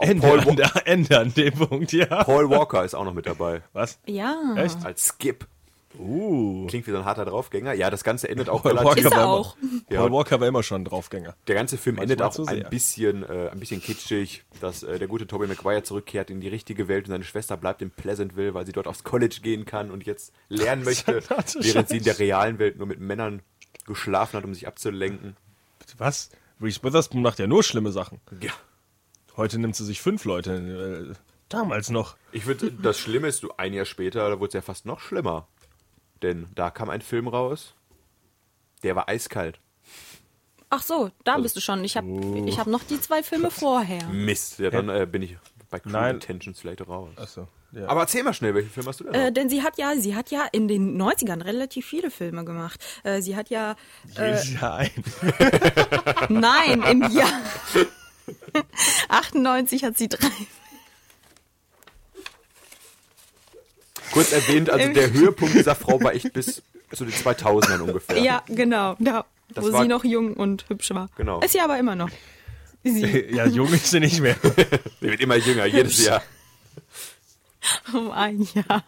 Ende, Paul, an, der, Ende an dem Punkt, ja. Paul Walker ist auch noch mit dabei. Was? Ja. Echt? Als Skip. Uh. Klingt wie so ein harter Draufgänger. Ja, das Ganze endet auch Paul relativ. Walker er auch. Immer, Ja. Paul Walker war immer schon ein Draufgänger. Der ganze Film Manchmal endet auch ein bisschen, äh, ein bisschen kitschig, dass äh, der gute Tobey Maguire zurückkehrt in die richtige Welt und seine Schwester bleibt in Pleasantville, weil sie dort aufs College gehen kann und jetzt lernen möchte, während sie in der realen Welt nur mit Männern geschlafen hat, um sich abzulenken. Was? Reese Witherspoon macht ja nur schlimme Sachen. Ja. Heute nimmt sie sich fünf Leute. Äh, damals noch. Ich finde, das Schlimme ist, du ein Jahr später, da wurde es ja fast noch schlimmer. Denn da kam ein Film raus, der war eiskalt. Ach so, da bist du schon. Ich habe ich hab noch die zwei Filme vorher. Mist, ja, dann äh, bin ich bei Cruel Nein. Intentions vielleicht raus. Achso. Ja. Aber erzähl mal schnell, welchen Film hast du denn? Äh, denn sie hat ja, sie hat ja in den 90ern relativ viele Filme gemacht. Äh, sie hat ja, Jedes Jahr ein. nein, im Jahr 98 hat sie drei. Kurz erwähnt, also der Höhepunkt dieser Frau war echt bis zu den 2000ern ungefähr. Ja, genau, da, Das wo war- sie noch jung und hübsch war. Genau. Ist sie aber immer noch. Sie, ja, jung ist sie nicht mehr. Sie wird immer jünger, jedes Jahr. um ein Jahr.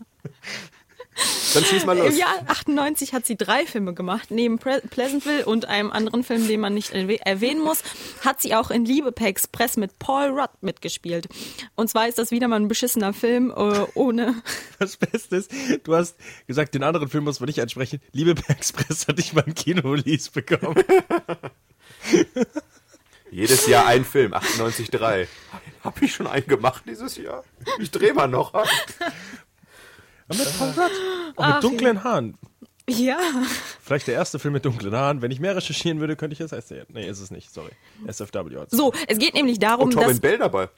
Dann schieß mal los. Im Jahr 98 hat sie drei Filme gemacht. Neben Pre Pleasantville und einem anderen Film, den man nicht erwäh- erwähnen muss, hat sie auch in Liebe per Express mit Paul Rudd mitgespielt. Und zwar ist das wieder mal ein beschissener Film äh, ohne. Das Beste ist, du hast gesagt, den anderen Film muss man nicht ansprechen. Liebe per Express hatte ich beim Kino-Release bekommen. Jedes Jahr ein Film, 98,3. Hab ich schon einen gemacht dieses Jahr? Ich dreh mal noch. Aber mit Paul Rudd. Auch mit dunklen Haaren. Ja. Vielleicht der erste Film mit dunklen Haaren. Wenn ich mehr recherchieren würde, könnte ich es erzählen. Nee, ist es nicht, sorry. SFW. hat's. So, es geht nämlich darum, Und dass Torben Bell dabei.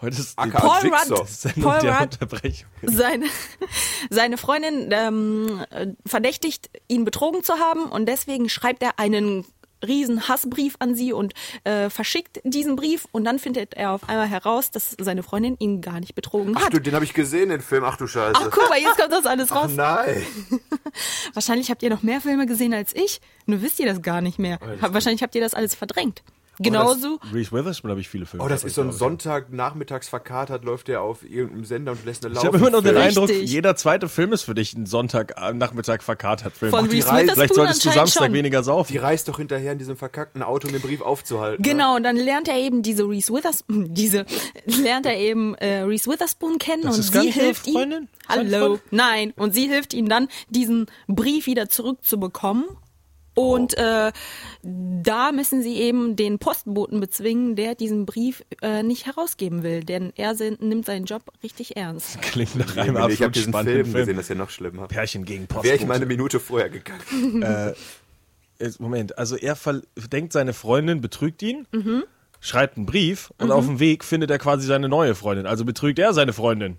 Heute ist Aka Paul Jigsaw. Rudd, Sendung Paul der Rudd Unterbrechung. seine, seine Freundin ähm, äh, verdächtigt, ihn betrogen zu haben und deswegen schreibt er einen riesen Hassbrief an sie und äh, verschickt diesen Brief und dann findet er auf einmal heraus, dass seine Freundin ihn gar nicht betrogen Ach hat. du, den habe ich gesehen, den Film. Ach du Scheiße. Ach, guck mal, jetzt kommt das alles Ach raus. nein. Wahrscheinlich habt ihr noch mehr Filme gesehen als ich, nur wisst ihr das gar nicht mehr. Hab, wahrscheinlich habt ihr das alles verdrängt. Genauso. Reese Witherspoon habe ich viele Filme. Oh, das ist so ein glaub ich. Sonntag nachmittags verkatert, läuft der auf irgendeinem Sender und lässt eine Ich laufen. habe immer noch den. Eindruck, jeder zweite Film ist für dich ein Sonntag-Nachmittag verkatert Film. Von die Reese Reise- Witherspoon Vielleicht solltest du Samstag schon. weniger saufen. Die reist doch hinterher in diesem verkackten Auto, um den Brief aufzuhalten. ne? Genau, und dann lernt er eben diese Reese Witherspoon, diese, lernt er eben äh, Reese Witherspoon kennen Das und ist gar sie hilft ihm. Hallo, nein, und sie hilft ihm dann, diesen Brief wieder zurückzubekommen. Und äh, da müssen sie eben den Postboten bezwingen, der diesen Brief äh, nicht herausgeben will, denn er se- nimmt seinen Job richtig ernst. Klingt nach einem nee, ich habe absolut diesen spannenden Film Film. gesehen, das ist ja noch schlimmer. Pärchen gegen Post. Wäre ich mal eine Minute vorher gegangen. Jetzt, Moment, also er denkt, seine Freundin betrügt ihn, Mhm. schreibt einen Brief und auf dem Weg findet er quasi seine neue Freundin. Also betrügt er seine Freundin.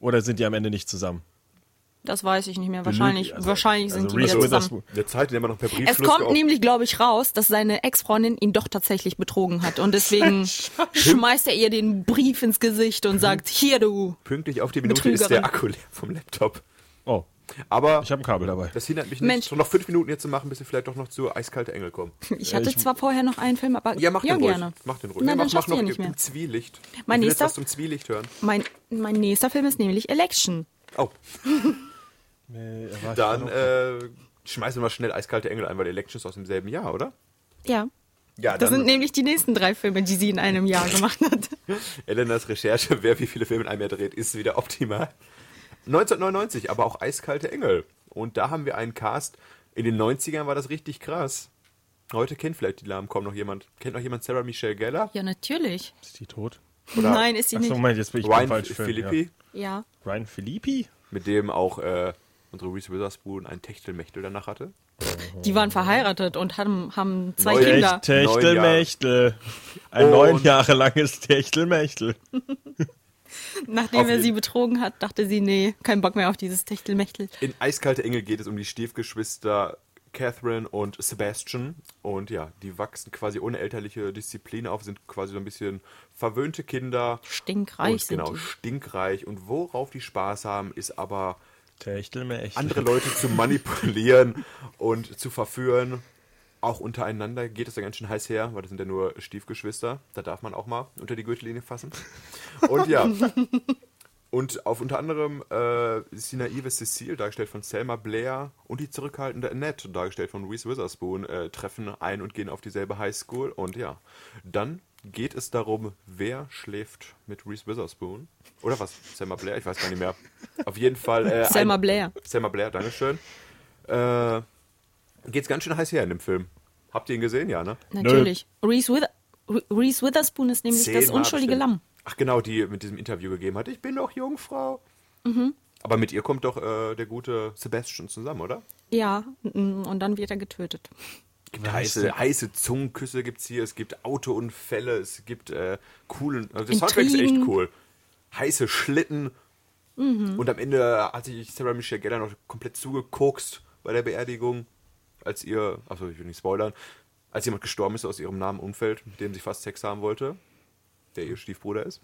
Oder sind die am Ende nicht zusammen? Das weiß ich nicht mehr. Wahrscheinlich, also- wahrscheinlich sind also die Reese wieder zusammen. Der Zeit, in der man noch per Brief Es kommt nämlich, glaube ich, raus, dass seine Ex-Freundin ihn doch tatsächlich betrogen hat. Und deswegen schmeißt er ihr den Brief ins Gesicht und sagt, hier du. Pünktlich auf die Minute ist der Akku leer vom Laptop. Oh, Aber ich habe ein Kabel dabei. das hindert mich Mensch. nicht, schon noch fünf Minuten jetzt zu machen, bis wir vielleicht doch noch zu Eiskalte Engel kommen. Ich hatte zwar vorher noch einen Film, aber Ja, mach den ruhig. gerne. Mach den ruhig. Na, Ja, dann mach, mach noch ja nicht mehr. im Zwielicht. Mein ich will jetzt nächster- was zum Zwielicht hören. Mein, mein nächster Film ist nämlich Election. Oh, Nee, dann äh, schmeißen wir mal schnell Eiskalte Engel ein, weil Election ist aus demselben Jahr, oder? Ja. Ja, Das sind nämlich die nächsten drei Filme, die sie in einem Jahr gemacht hat. Elenas Recherche, wer wie viele Filme in einem Jahr dreht, ist wieder optimal. 1999, aber auch Eiskalte Engel. Und da haben wir einen Cast. In den 90ern war das richtig krass. Heute kennt vielleicht die Namen kaum noch jemand. Kennt noch jemand Sarah Michelle Gellar? Ja, natürlich. Ist die tot? Oder Nein, ist sie Achso, nicht. Moment, jetzt bin ich Ryan falschen Film. Philippi, Ja. Ja. Ryan Philippi? mit dem auch äh, unsere Reese Witherspoon ein Techtelmechtel danach hatte. Die waren verheiratet und haben, haben zwei Neun- Kinder. Echt, Techtelmechtel. Ein Und- neun Jahre langes Techtelmechtel. Nachdem Auf er sie betrogen hat, dachte sie, nee, kein Bock mehr auf dieses Techtelmechtel. In Eiskalte Engel geht es um die Stiefgeschwister Catherine und Sebastian. Und ja, die wachsen quasi ohne elterliche Disziplin auf, sind quasi so ein bisschen verwöhnte Kinder. Stinkreich und sind genau, die. stinkreich. Und worauf die Spaß haben, ist aber Techtelmechtel. andere Leute zu manipulieren und zu verführen. Auch untereinander geht es da ganz schön heiß her, weil das sind ja nur Stiefgeschwister. Da darf man auch mal unter die Gürtellinie fassen. Und ja. Und auf unter anderem äh, naive Cecile, dargestellt von Selma Blair, und die zurückhaltende Annette, dargestellt von Reese Witherspoon, äh, treffen ein und gehen auf dieselbe Highschool. Und ja, dann geht es darum, wer schläft mit Reese Witherspoon. Oder was? Selma Blair? Ich weiß gar nicht mehr. Auf jeden Fall. Äh, Selma ein- Blair. Selma Blair, Dankeschön. Äh, geht's ganz schön heiß her in dem Film. Habt ihr ihn gesehen? Ja, ne? Natürlich. Reese, Wither Reese Witherspoon ist nämlich das Zehnmal unschuldige. Lamm. Ach genau, die mit diesem Interview gegeben hat. Ich bin doch Jungfrau. Mhm. Aber mit ihr kommt doch äh, der gute Sebastian zusammen, oder? Ja, und dann wird er getötet. Gibt heiße, heiße Zungenküsse gibt's hier, es gibt Autounfälle, es gibt äh, coolen, also der Soundtrack ist echt cool. Heiße Schlitten. Mhm. Und am Ende hat sich Sarah Michelle Gellar noch komplett zugekokst bei der Beerdigung, als ihr, also ich will nicht spoilern, als jemand gestorben ist aus ihrem nahen Umfeld, mit dem sie fast Sex haben wollte, der ihr Stiefbruder ist.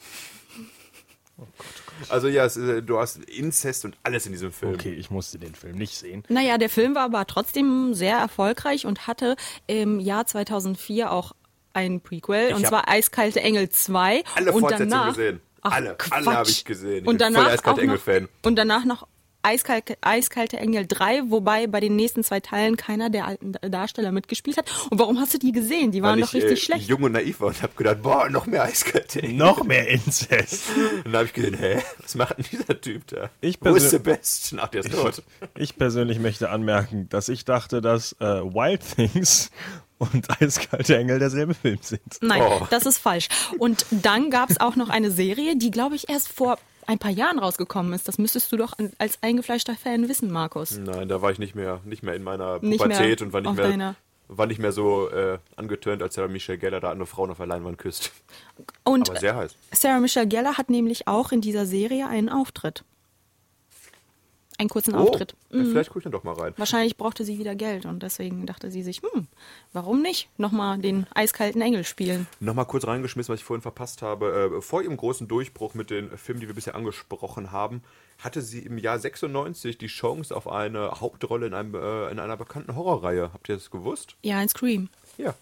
Also ja, es, äh, du hast Inzest und alles in diesem Film. Okay, ich musste den Film nicht sehen. Naja, der Film war aber trotzdem sehr erfolgreich und hatte im Jahr 2004 auch ein Prequel, Ich und zwar Eiskalte Engel 2. alle und Fortsetzungen danach, gesehen. Ach, Alle, Quatsch. alle habe ich gesehen. Ich und bin voll danach Eiskalte auch noch, Engel-Fan. Und danach noch Eiskalte, Eiskalte Engel 3, wobei bei den nächsten zwei Teilen keiner der alten Darsteller mitgespielt hat. Und warum hast du die gesehen? Die waren Weil doch ich richtig äh, schlecht. jung und naiv war und habe gedacht, boah, noch mehr Eiskalte Engel. Noch mehr Inzest. Und dann habe ich gesehen, hä, was macht denn dieser Typ da? Ich Wo ist persö- Sebastian? Ach, der ist tot. Ich persönlich möchte anmerken, dass ich dachte, dass äh, Wild Things und Eiskalte Engel derselbe Film sind. Nein, Oh. das ist falsch. Und dann gab es auch noch eine Serie, die, glaube ich, erst vor ein paar Jahren rausgekommen ist. Das müsstest du doch als eingefleischter Fan wissen, Markus. Nein, da war ich nicht mehr, nicht mehr in meiner Pubertät und war nicht mehr, deiner- war nicht mehr so äh, angetönt, als Sarah Michelle Gellar da andere Frauen auf der Leinwand küsst. Und Aber sehr heiß. Sarah Michelle Gellar hat nämlich auch in dieser Serie einen Auftritt. Einen kurzen Auftritt. ja, vielleicht gucke ich dann doch mal rein. Wahrscheinlich brauchte sie wieder Geld und deswegen dachte sie sich, hm, warum nicht nochmal den eiskalten Engel spielen? Nochmal kurz reingeschmissen, was ich vorhin verpasst habe. Äh, vor ihrem großen Durchbruch mit den Filmen, die wir bisher angesprochen haben, hatte sie im Jahr 96 die Chance auf eine Hauptrolle in, einem, äh, in einer bekannten Horrorreihe. Habt ihr das gewusst? Ja, ein Scream. Ja.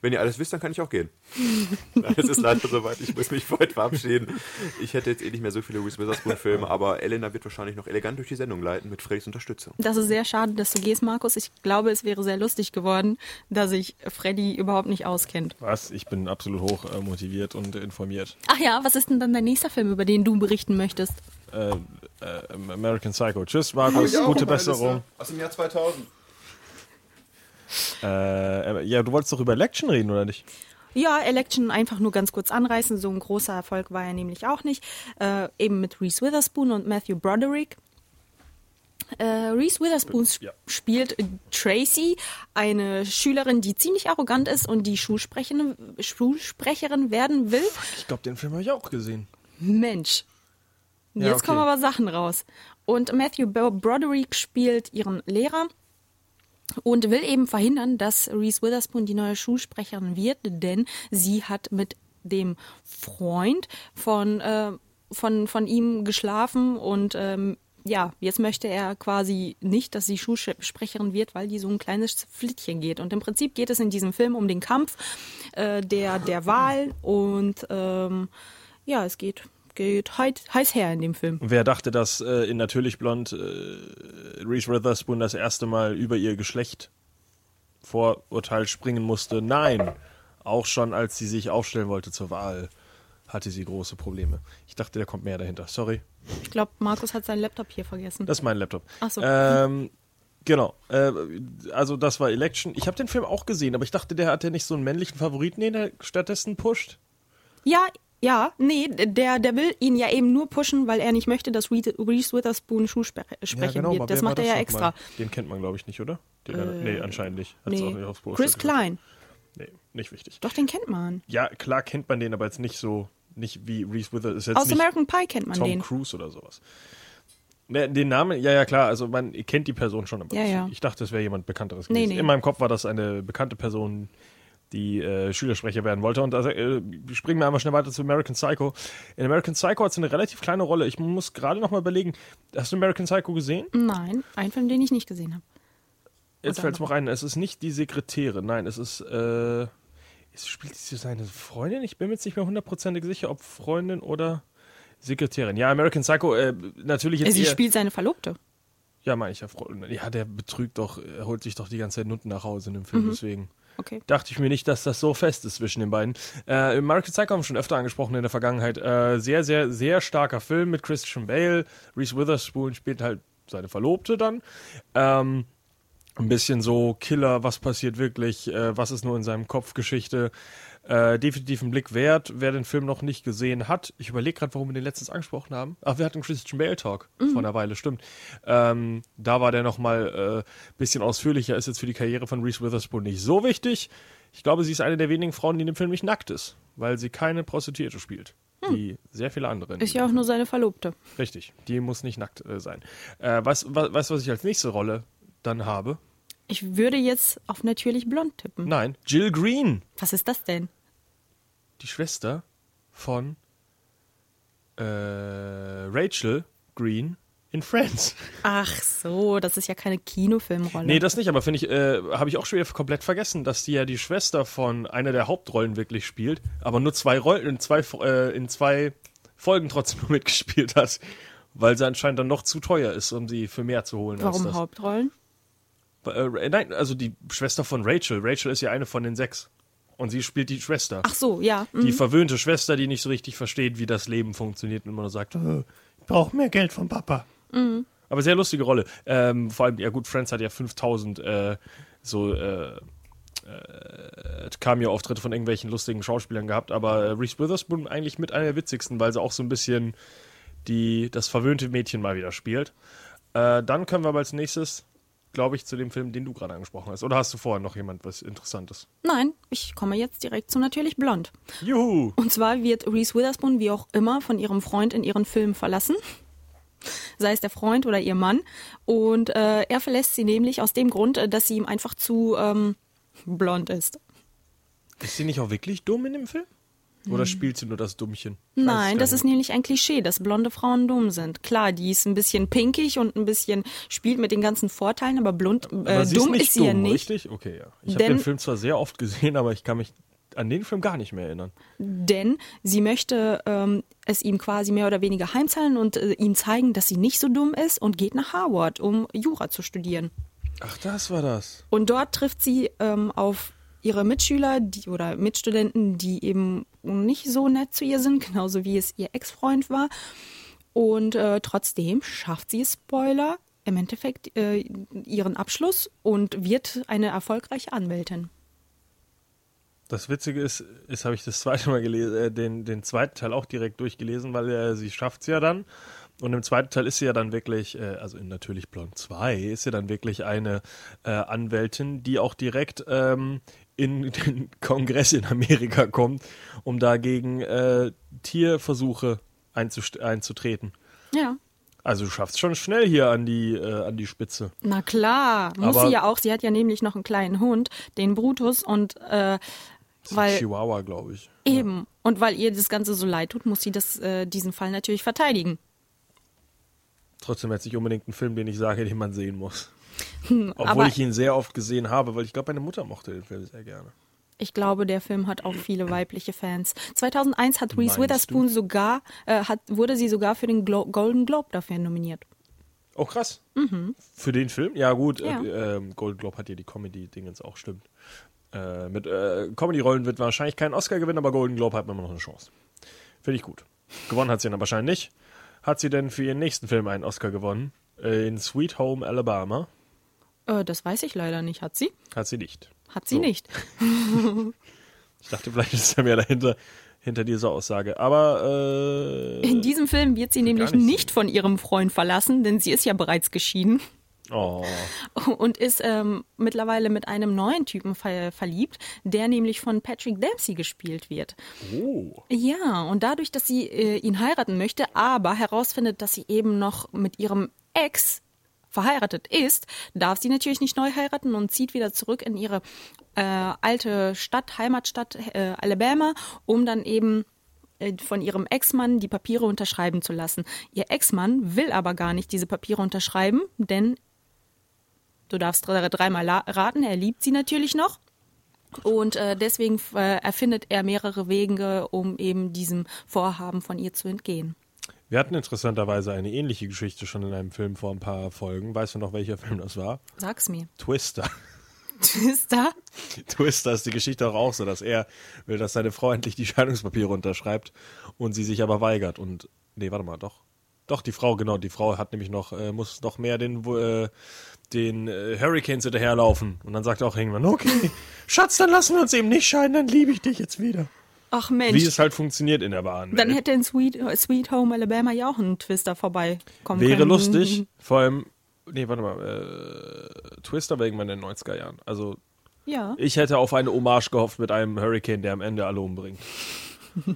Wenn ihr alles wisst, dann kann ich auch gehen. Es ist leider soweit, ich muss mich für heute verabschieden. Ich hätte jetzt eh nicht mehr so viele Reese Witherspoon-Filme, aber Elena wird wahrscheinlich noch elegant durch die Sendung leiten mit Freddys Unterstützung. Das ist sehr schade, dass du gehst, Markus. Ich glaube, es wäre sehr lustig geworden, dass sich Freddy überhaupt nicht auskennt. Was? Ich bin absolut hoch äh, motiviert und informiert. Ach ja, was ist denn dann dein nächster Film, über den du berichten möchtest? Äh, äh, American Psycho. Tschüss, Markus. Gute Besserung. Aus dem Jahr 2000. Äh, ja, du wolltest doch über Election reden, oder nicht? Ja, Election einfach nur ganz kurz anreißen. So ein großer Erfolg war er nämlich auch nicht. Äh, eben mit Reese Witherspoon und Matthew Broderick. Äh, Reese Witherspoon sp- Ja. spielt Tracy, eine Schülerin, die ziemlich arrogant ist und die Schulsprecherin, Schulsprecherin werden will. Ich glaube, den Film habe ich auch gesehen. Mensch. Jetzt Ja, okay. kommen aber Sachen raus. Und Matthew Broderick spielt ihren Lehrer und will eben verhindern, dass Reese Witherspoon die neue Schulsprecherin wird, denn sie hat mit dem Freund von, äh, von, von ihm geschlafen und ähm, ja, jetzt möchte er quasi nicht, dass sie Schulsprecherin wird, weil die so ein kleines Flittchen geht. Und im Prinzip geht es in diesem Film um den Kampf äh, der, der Wahl und ähm, ja, es geht, geht heiß, heiß her in dem Film. Wer dachte, dass äh, in Natürlich Blond äh, Reese Witherspoon das erste Mal über ihr Geschlecht Vorurteil springen musste? Nein. Auch schon, als sie sich aufstellen wollte zur Wahl, hatte sie große Probleme. Ich dachte, da kommt mehr dahinter. Sorry. Ich glaube, Markus hat seinen Laptop hier vergessen. Das ist mein Laptop. Ach so. Ähm, genau. Äh, also das war Election. Ich habe den Film auch gesehen, aber ich dachte, der hat ja nicht so einen männlichen Favoriten, den er stattdessen pusht. Ja, ja, nee, der, der will ihn ja eben nur pushen, weil er nicht möchte, dass Reese Witherspoon Schulsprecherin aber wird. Das wer war macht er ja noch extra. mal? Den kennt man, glaube ich, nicht, oder? Den, nee, anscheinend nicht. Hat's auch Nee. nicht aufs Poster Chris gesagt. Klein. Nee, nicht wichtig. Doch, den kennt man. Ja, klar kennt man den, aber jetzt nicht so, nicht wie Reese Witherspoon. Aus American Pie kennt man Tom den. Cruise oder sowas. Ne, Den Namen, ja, ja, klar, also man kennt die Person schon, aber Ja, ich, ja. ich dachte, es wäre jemand Bekannteres Nee, gewesen. nee. In meinem Kopf war das eine bekannte Person, die äh, Schülersprecher werden wollte. Und also, äh, springen wir einmal schnell weiter zu American Psycho. In American Psycho hat sie eine relativ kleine Rolle. Ich muss gerade noch mal überlegen, hast du American Psycho gesehen? Nein, ein Film, den ich nicht gesehen habe. Jetzt fällt es mir ein, es ist nicht die Sekretärin, nein, es ist, äh, es spielt sie seine Freundin? Ich bin mir jetzt nicht mehr hundertprozentig sicher, ob Freundin oder Sekretärin. Ja, American Psycho, äh, natürlich jetzt Sie eher, spielt seine Verlobte. Ja, meine ich ja. Ja, der betrügt doch, er holt sich doch die ganze Zeit Nutten nach Hause in dem Film, deswegen Okay. dachte ich mir nicht, dass das so fest ist zwischen den beiden. Äh, American Psycho haben wir schon öfter angesprochen in der Vergangenheit. Äh, sehr, sehr, sehr starker Film mit Christian Bale. Reese Witherspoon spielt halt seine Verlobte dann. Ähm, ein bisschen so Killer, was passiert wirklich, äh, was ist nur in seinem Kopf Geschichte. Äh, definitiv ein Blick wert, wer den Film noch nicht gesehen hat. Ich überlege gerade, warum wir den letztens angesprochen haben. Ach, wir hatten Christian Bale Talk vor einer Weile, stimmt. Ähm, da war der noch mal äh, bisschen ausführlicher, ist jetzt für die Karriere von Reese Witherspoon nicht so wichtig. Ich glaube, sie ist eine der wenigen Frauen, die in dem Film nicht nackt ist, weil sie keine Prostituierte spielt. Wie sehr viele andere. Ist ja auch nur seine Verlobte. Richtig, die muss nicht nackt äh, sein. Äh, was, was, weißt du, was ich als nächste Rolle dann habe? Ich würde jetzt auf natürlich blond tippen. Nein, Jill Green, Was ist das denn? Die Schwester von äh, Rachel Green in Friends. Ach so, das ist ja keine Kinofilmrolle. Nee, das nicht, aber finde ich, äh, habe ich auch schon wieder komplett vergessen, dass die ja die Schwester von einer der Hauptrollen wirklich spielt, aber nur zwei Rollen, in zwei, äh, in zwei Folgen trotzdem nur mitgespielt hat, weil sie anscheinend dann noch zu teuer ist, um sie für mehr zu holen. Warum. Hauptrollen? Äh, nein, also die Schwester von Rachel. Rachel ist ja eine von den sechs. Und sie spielt die Schwester. Ach so, ja. Die mhm. verwöhnte Schwester, die nicht so richtig versteht, wie das Leben funktioniert und immer nur sagt, äh, ich brauche mehr Geld von Papa. Mhm. Aber sehr lustige Rolle. Ähm, vor allem, ja gut, Friends hat ja 5000 äh, so äh, äh, Cameo-Auftritte von irgendwelchen lustigen Schauspielern gehabt, aber äh, Reese Witherspoon eigentlich mit einer der witzigsten, weil sie auch so ein bisschen die, das verwöhnte Mädchen mal wieder spielt. Äh, dann können wir aber als nächstes, glaube ich, zu dem Film, den du gerade angesprochen hast. Oder hast du vorher noch jemand was Interessantes? Nein, ich komme jetzt direkt zu natürlich blond. Juhu! Und zwar wird Reese Witherspoon wie auch immer von ihrem Freund in ihren Film verlassen. Sei es der Freund oder ihr Mann. Und äh, er verlässt sie nämlich aus dem Grund, äh, dass sie ihm einfach zu ähm, blond ist. Ist sie nicht auch wirklich dumm in dem Film? Oder spielt sie nur das Dummchen? Ich Nein, das ist nämlich ein Klischee, dass blonde Frauen dumm sind. Klar, die ist ein bisschen pinkig und ein bisschen spielt mit den ganzen Vorteilen, aber blond, äh, Aber sie dumm ist, nicht ist sie ja dumm, nicht. Richtig? Okay, ja. Ich habe den Film zwar sehr oft gesehen, aber ich kann mich an den Film gar nicht mehr erinnern. Denn sie möchte ähm, es ihm quasi mehr oder weniger heimzahlen und äh, ihm zeigen, dass sie nicht so dumm ist und geht nach Harvard, um Jura zu studieren. Ach, das war das. Und dort trifft sie ähm, auf ihre Mitschüler die, oder Mitstudenten, die eben nicht so nett zu ihr sind, genauso wie es ihr Ex-Freund war. Und äh, trotzdem schafft sie, Spoiler, im Endeffekt äh, ihren Abschluss und wird eine erfolgreiche Anwältin. Das Witzige ist, ist habe ich das zweite Mal gelesen, äh, den, den zweiten Teil auch direkt durchgelesen, weil äh, sie schafft es ja dann. Und im zweiten Teil ist sie ja dann wirklich, äh, also in Natürlich Blond 2, ist sie dann wirklich eine äh, Anwältin, die auch direkt ähm, in den Kongress in Amerika kommt, um dagegen äh, Tierversuche einzutreten. Ja. Also du schaffst schon schnell hier an die, äh, an die Spitze. Na klar, muss Aber- sie ja auch. Sie hat ja nämlich noch einen kleinen Hund, den Brutus, und äh, Das ist ein weil Chihuahua, glaube ich. eben und weil ihr das Ganze so leid tut, muss sie das äh, diesen Fall natürlich verteidigen. Trotzdem jetzt nicht unbedingt ein Film, den ich sage, den man sehen muss. Hm, Obwohl aber ich ihn sehr oft gesehen habe, weil ich glaube, meine Mutter mochte den Film sehr gerne. ich glaube, der Film hat auch viele weibliche Fans. 2001 hat Reese Meinst Witherspoon sogar äh, hat wurde sie sogar für den Glo Golden Globe dafür nominiert. Oh, krass. Für den Film? Ja, gut. Mhm. Ja. Äh, ähm, Golden Globe hat ja die Comedy-Dingens auch, stimmt. Äh, mit äh, Comedy-Rollen wird wahrscheinlich keinen Oscar gewinnen, aber Golden Globe hat man immer noch eine Chance. Finde ich gut. Gewonnen hat sie dann wahrscheinlich nicht. Hat sie denn für ihren nächsten Film einen Oscar gewonnen? Äh, in Sweet Home Alabama Äh, das weiß ich leider nicht. Hat sie? hat sie nicht. Hat sie So. nicht. Ich dachte, vielleicht ist da mehr dahinter, hinter dieser Aussage. Aber äh, In diesem Film wird sie nämlich nicht nicht von ihrem Freund verlassen, denn sie ist ja bereits geschieden. oh, und ist ähm, mittlerweile mit einem neuen Typen ver verliebt, der nämlich von Patrick Dempsey gespielt wird. oh. Ja, und dadurch, dass sie äh, ihn heiraten möchte, aber herausfindet, dass sie eben noch mit ihrem Ex verheiratet ist, darf sie natürlich nicht neu heiraten und zieht wieder zurück in ihre äh, alte Stadt, Heimatstadt äh, Alabama, um dann eben äh, von ihrem Ex-Mann die Papiere unterschreiben zu lassen. Ihr Ex-Mann will aber gar nicht diese Papiere unterschreiben, denn du darfst dre- dreimal raten, er liebt sie natürlich noch. Und äh, deswegen äh, erfindet er mehrere Wege, um eben diesem Vorhaben von ihr zu entgehen. Wir hatten interessanterweise eine ähnliche Geschichte schon in einem Film vor ein paar Folgen. Weißt du noch, welcher Film das war? Sag's mir. Twister. Ist da? Twister ist die Geschichte doch auch so, dass er will, dass seine Frau endlich die Scheidungspapiere unterschreibt und sie sich aber weigert. Und, nee, warte mal, doch. Doch, die Frau, genau, die Frau hat nämlich noch, äh, muss noch mehr den, äh, den äh, Hurricanes hinterherlaufen. Und dann sagt auch irgendwann, okay, Schatz, dann lassen wir uns eben nicht scheiden, dann liebe ich dich jetzt wieder. Ach Mensch. Wie es halt funktioniert in der Bahn. dann hätte in Sweet, Sweet Home Alabama ja auch ein Twister vorbeikommen Wäre können. lustig, vor allem, nee, warte mal, äh, Twister war irgendwann in den 90er Jahren. Also, Ja. ich hätte auf eine Hommage gehofft mit einem Hurricane, der am Ende alle umbringt.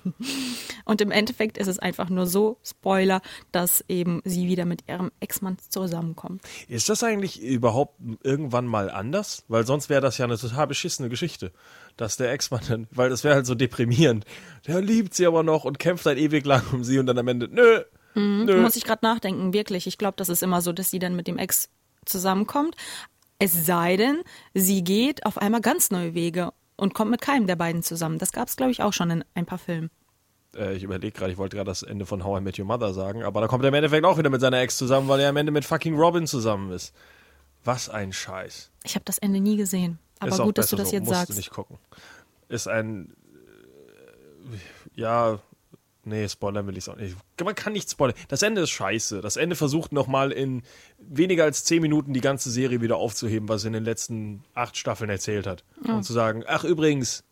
Und im Endeffekt ist es einfach nur so, Spoiler, dass eben sie wieder mit ihrem Ex-Mann zusammenkommt. Ist das eigentlich überhaupt irgendwann mal anders? Weil sonst wäre das ja eine total beschissene Geschichte. Dass der Ex-Mann dann, weil das wäre halt so deprimierend. Der liebt sie aber noch und kämpft halt ewig lang um sie und dann am Ende, nö, nö. Muss ich gerade nachdenken, wirklich. Ich glaube, das ist immer so, dass sie dann mit dem Ex zusammenkommt. Es sei denn, sie geht auf einmal ganz neue Wege und kommt mit keinem der beiden zusammen. Das gab es, glaube ich, auch schon in ein paar Filmen. Äh, ich überlege gerade, ich wollte gerade das Ende von How I Met Your Mother sagen, aber da kommt er im Endeffekt auch wieder mit seiner Ex zusammen, weil er am Ende mit fucking Robin zusammen ist. Was ein Scheiß. Ich habe das Ende nie gesehen. Aber gut, dass du das so, jetzt musst sagst. Du nicht gucken. Ist ein, äh, ja, nee, spoilern will ich es auch nicht. Man kann nicht spoilern. Das Ende ist scheiße. Das Ende versucht nochmal in weniger als zehn Minuten die ganze Serie wieder aufzuheben, was in den letzten acht Staffeln erzählt hat. Und zu sagen, ach übrigens,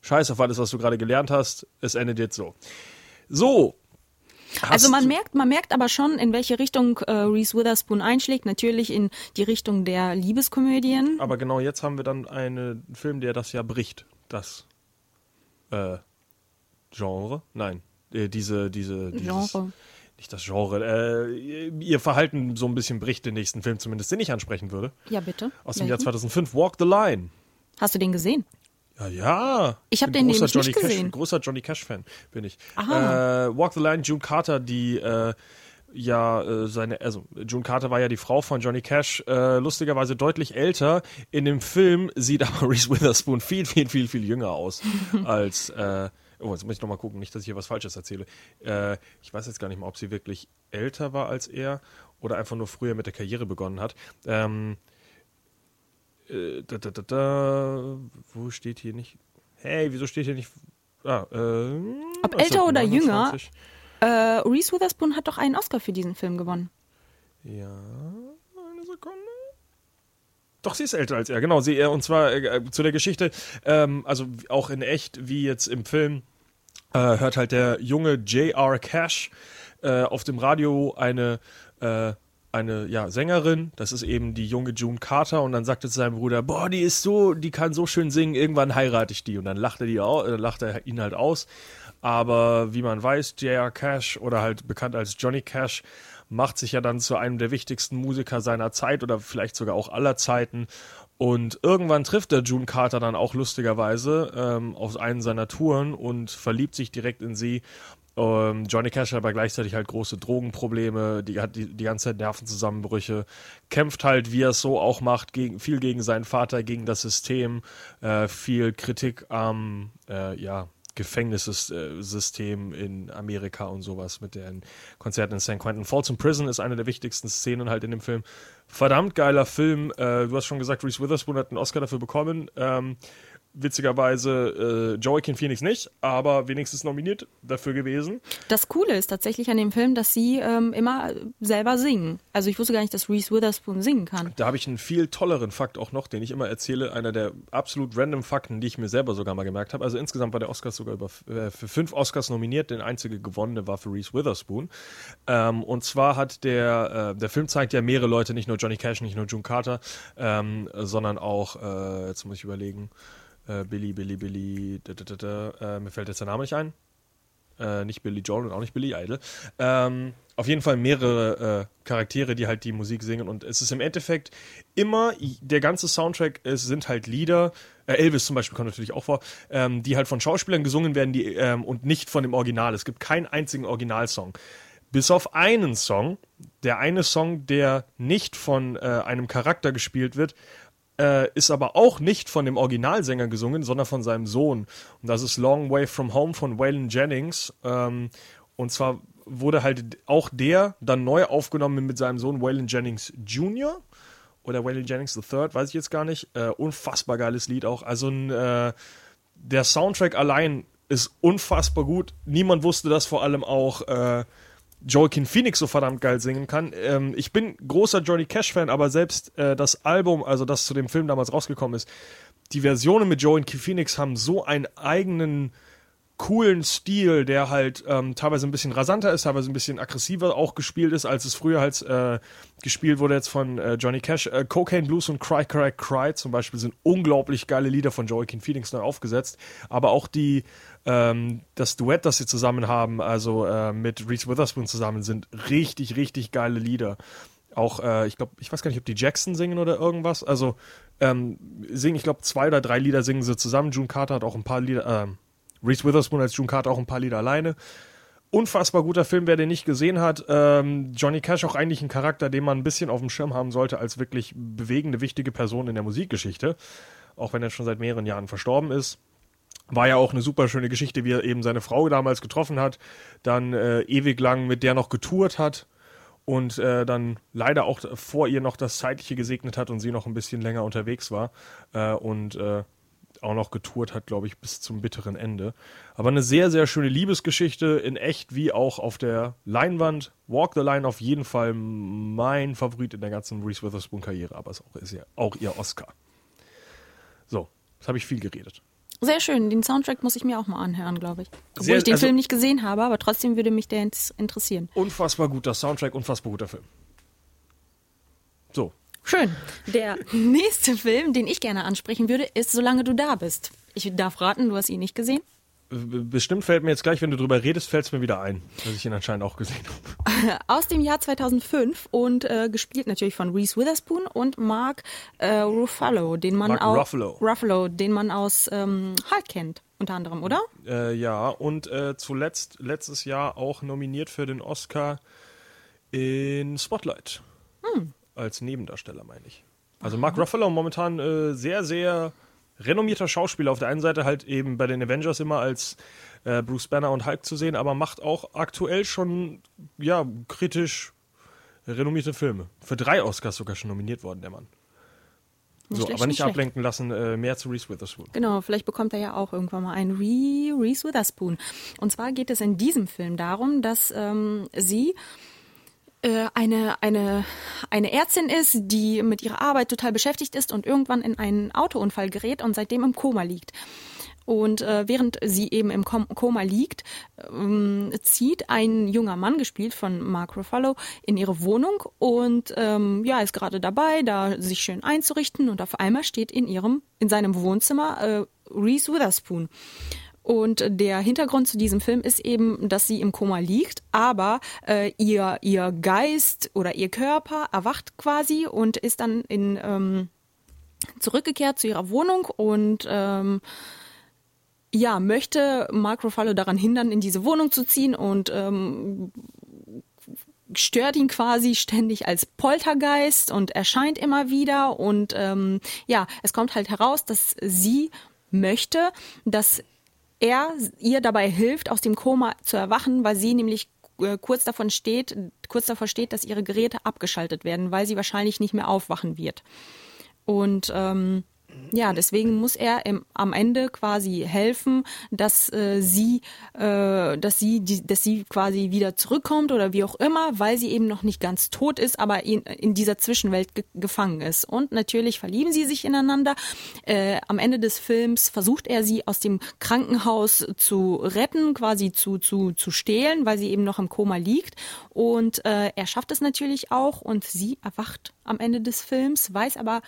scheiß auf alles, was du gerade gelernt hast, es endet jetzt so. So. Also man merkt, man merkt aber schon, in welche Richtung äh, Reese Witherspoon einschlägt. Natürlich in die Richtung der Liebeskomödien. Aber genau jetzt haben wir dann einen Film, der das ja bricht. Das äh, Genre? Nein. Äh, diese, diese, dieses, Genre. Nicht das Genre. Äh, ihr Verhalten so ein bisschen bricht den nächsten Film, zumindest den ich ansprechen würde. Ja, bitte. Aus dem Jahr Welchen? 2005, Walk the Line. Hast du den gesehen? Ja, ja. Ich hab bin den großer nämlich Johnny nicht Cash, gesehen. Großer Johnny Cash-Fan bin ich. Aha. Äh, Walk the Line, June Carter, die äh, ja äh, seine, also June Carter war ja die Frau von Johnny Cash, äh, lustigerweise deutlich älter. In dem Film sieht aber Reese Witherspoon viel, viel, viel, viel jünger aus als. Äh, Oh, jetzt muss ich noch mal gucken, nicht, dass ich hier was Falsches erzähle. Äh, ich weiß jetzt gar nicht mal, ob sie wirklich älter war als er oder einfach nur früher mit der Karriere begonnen hat. Ähm, äh, da, da, da, da, wo steht hier nicht? Hey, wieso steht hier nicht? Ah, äh, Ob älter oder jünger? 1929. Äh, Reese Witherspoon hat doch einen Oscar für diesen Film gewonnen. Ja, eine Sekunde. Doch, sie ist älter als er, genau. Sie, äh, und zwar äh, zu der Geschichte, ähm, also auch in echt, wie jetzt im Film, äh, hört halt der junge J.R. Cash äh, auf dem Radio eine, äh, eine ja, Sängerin, das ist eben die junge June Carter, und dann sagte zu seinem Bruder, boah, die ist so, die kann so schön singen, irgendwann heirate ich die. Und dann lachte, die au äh, lachte er ihn halt aus. Aber wie man weiß, J.R. Cash oder halt bekannt als Johnny Cash macht sich ja dann zu einem der wichtigsten Musiker seiner Zeit oder vielleicht sogar auch aller Zeiten. Und irgendwann trifft der June Carter dann auch lustigerweise ähm, auf einen seiner Touren und verliebt sich direkt in sie. Ähm, Johnny Cash hat aber gleichzeitig halt große Drogenprobleme, die hat die, die ganze Zeit Nervenzusammenbrüche, kämpft halt, wie er es so auch macht, gegen, viel gegen seinen Vater, gegen das System, äh, viel Kritik am, äh, ja, Gefängnissystem in Amerika und sowas mit den Konzerten in St. Quentin. Folsom Prison ist eine der wichtigsten Szenen halt in dem Film. Verdammt geiler Film. Äh, du hast schon gesagt, Reese Witherspoon hat einen Oscar dafür bekommen. Ähm, witzigerweise äh, Joaquin Phoenix nicht, aber wenigstens nominiert dafür gewesen. Das Coole ist tatsächlich an dem Film, dass sie ähm, immer selber singen. Also ich wusste gar nicht, dass Reese Witherspoon singen kann. Da habe ich einen viel tolleren Fakt auch noch, den ich immer erzähle. Einer der absolut random Fakten, die ich mir selber sogar mal gemerkt habe. Also insgesamt war der Oscar sogar über, äh, für fünf Oscars nominiert. Der einzige gewonnene war für Reese Witherspoon. Ähm, und zwar hat der, äh, der Film zeigt ja mehrere Leute, nicht nur Johnny Cash, nicht nur June Carter, ähm, sondern auch, äh, jetzt muss ich überlegen, äh, Billy, Billy, Billy, da, da, da, da, äh, mir fällt jetzt der Name nicht ein. Äh, nicht Billy Joel und auch nicht Billy Idol. Ähm, auf jeden Fall mehrere äh, Charaktere, die halt die Musik singen. Und es ist im Endeffekt immer, der ganze Soundtrack, es sind halt Lieder, äh, Elvis zum Beispiel kommt natürlich auch vor, ähm, die halt von Schauspielern gesungen werden die, ähm, und nicht von dem Original. Es gibt keinen einzigen Originalsong. Bis auf einen Song, der eine Song, der nicht von äh, einem Charakter gespielt wird, äh, ist aber auch nicht von dem Originalsänger gesungen, sondern von seinem Sohn. Und das ist Long Way From Home von Waylon Jennings. Ähm, und zwar wurde halt auch der dann neu aufgenommen mit seinem Sohn Waylon Jennings Jr. oder Waylon Jennings III, weiß ich jetzt gar nicht. Äh, unfassbar geiles Lied auch. Also ein, äh, der Soundtrack allein ist unfassbar gut. Niemand wusste das vor allem auch. Äh, Joaquin Phoenix so verdammt geil singen kann. Ähm, ich bin großer Johnny Cash-Fan, aber selbst äh, das Album, also das zu dem Film damals rausgekommen ist, die Versionen mit Joaquin Phoenix haben so einen eigenen coolen Stil, der halt ähm, teilweise ein bisschen rasanter ist, teilweise ein bisschen aggressiver auch gespielt ist, als es früher halt äh, gespielt wurde jetzt von äh, Johnny Cash. Äh, Cocaine Blues und Cry Cry Cry zum Beispiel sind unglaublich geile Lieder von Joaquin Phoenix neu aufgesetzt, aber auch die ähm, das Duett, das sie zusammen haben, also äh, mit Reese Witherspoon zusammen, sind richtig, richtig geile Lieder. Auch, äh, ich glaube, ich weiß gar nicht, ob die Jackson singen oder irgendwas. Also ähm, singen, ich glaube, zwei oder drei Lieder singen sie zusammen. June Carter hat auch ein paar Lieder, ähm, Reese Witherspoon als June Carter auch ein paar Lieder alleine. Unfassbar guter Film, wer den nicht gesehen hat. Ähm, Johnny Cash auch eigentlich ein Charakter, den man ein bisschen auf dem Schirm haben sollte als wirklich bewegende, wichtige Person in der Musikgeschichte. Auch wenn er schon seit mehreren Jahren verstorben ist. War ja auch eine super schöne Geschichte, wie er eben seine Frau damals getroffen hat, dann äh, ewig lang mit der noch getourt hat und äh, dann leider auch vor ihr noch das Zeitliche gesegnet hat und sie noch ein bisschen länger unterwegs war äh, und auch noch getourt hat, glaube ich, bis zum bitteren Ende. Aber eine sehr, sehr schöne Liebesgeschichte in echt wie auch auf der Leinwand. Walk the Line auf jeden Fall mein Favorit in der ganzen Reese Witherspoon-Karriere, aber es ist auch, ist ja auch ihr Oscar. So, jetzt habe ich viel geredet. Sehr schön. Den Soundtrack muss ich mir auch mal anhören, glaube ich. Obwohl Sehr- ich den also- Film nicht gesehen habe, aber trotzdem würde mich der interessieren. Unfassbar guter Soundtrack, unfassbar guter Film. Schön. Der nächste Film, den ich gerne ansprechen würde, ist Solange du da bist. Ich darf raten, du hast ihn nicht gesehen. bestimmt fällt mir jetzt gleich, wenn du drüber redest, fällt es mir wieder ein, dass ich ihn anscheinend auch gesehen habe. Aus dem Jahr 2005 und äh, gespielt natürlich von Reese Witherspoon und Mark äh, Ruffalo, den man Mark auch Ruffalo. Ruffalo, den man aus ähm, Hulk kennt, unter anderem, oder? Äh, ja, und äh, zuletzt letztes Jahr auch nominiert für den Oscar in Spotlight. Als Nebendarsteller, meine ich. Also Mark Ruffalo momentan äh, sehr, sehr renommierter Schauspieler. Auf der einen Seite halt eben bei den Avengers immer als äh, Bruce Banner und Hulk zu sehen, aber macht auch aktuell schon, ja, kritisch renommierte Filme. Für drei Oscars sogar schon nominiert worden, der Mann. Nicht so, schlecht, aber nicht nicht ablenken lassen, äh, mehr zu Reese Witherspoon. Genau, vielleicht bekommt er ja auch irgendwann mal einen Re Reese Witherspoon. Und zwar geht es in diesem Film darum, dass ähm, sie äh, eine, eine, eine Ärztin ist, die mit ihrer Arbeit total beschäftigt ist und irgendwann in einen Autounfall gerät und seitdem im Koma liegt. Und äh, während sie eben im Kom Koma liegt, ähm, zieht ein junger Mann, gespielt von Mark Ruffalo, in ihre Wohnung und ähm, ja, ist gerade dabei, da sich schön einzurichten und auf einmal steht in ihrem, in seinem Wohnzimmer äh, Reese Witherspoon. Und der Hintergrund zu diesem Film ist eben, dass sie im Koma liegt, aber äh, ihr, ihr Geist oder ihr Körper erwacht quasi und ist dann in, ähm, zurückgekehrt zu ihrer Wohnung und ähm, ja, möchte Mark Ruffalo daran hindern, in diese Wohnung zu ziehen und ähm, stört ihn quasi ständig als Poltergeist und erscheint immer wieder und ähm, ja, es kommt halt heraus, dass sie möchte, dass er ihr dabei hilft, aus dem Koma zu erwachen, weil sie nämlich äh, kurz davon steht, kurz davor steht, dass ihre Geräte abgeschaltet werden, weil sie wahrscheinlich nicht mehr aufwachen wird. Und ähm, ja, deswegen muss er im, am Ende quasi helfen, dass äh, sie, äh, dass sie, die, dass sie quasi wieder zurückkommt oder wie auch immer, weil sie eben noch nicht ganz tot ist, aber in, in dieser Zwischenwelt ge gefangen ist. Und natürlich verlieben sie sich ineinander. Äh, am Ende des Films versucht er sie aus dem Krankenhaus zu retten, quasi zu zu zu stehlen, weil sie eben noch im Koma liegt. Und äh, er schafft es natürlich auch und sie erwacht am Ende des Films, weiß aber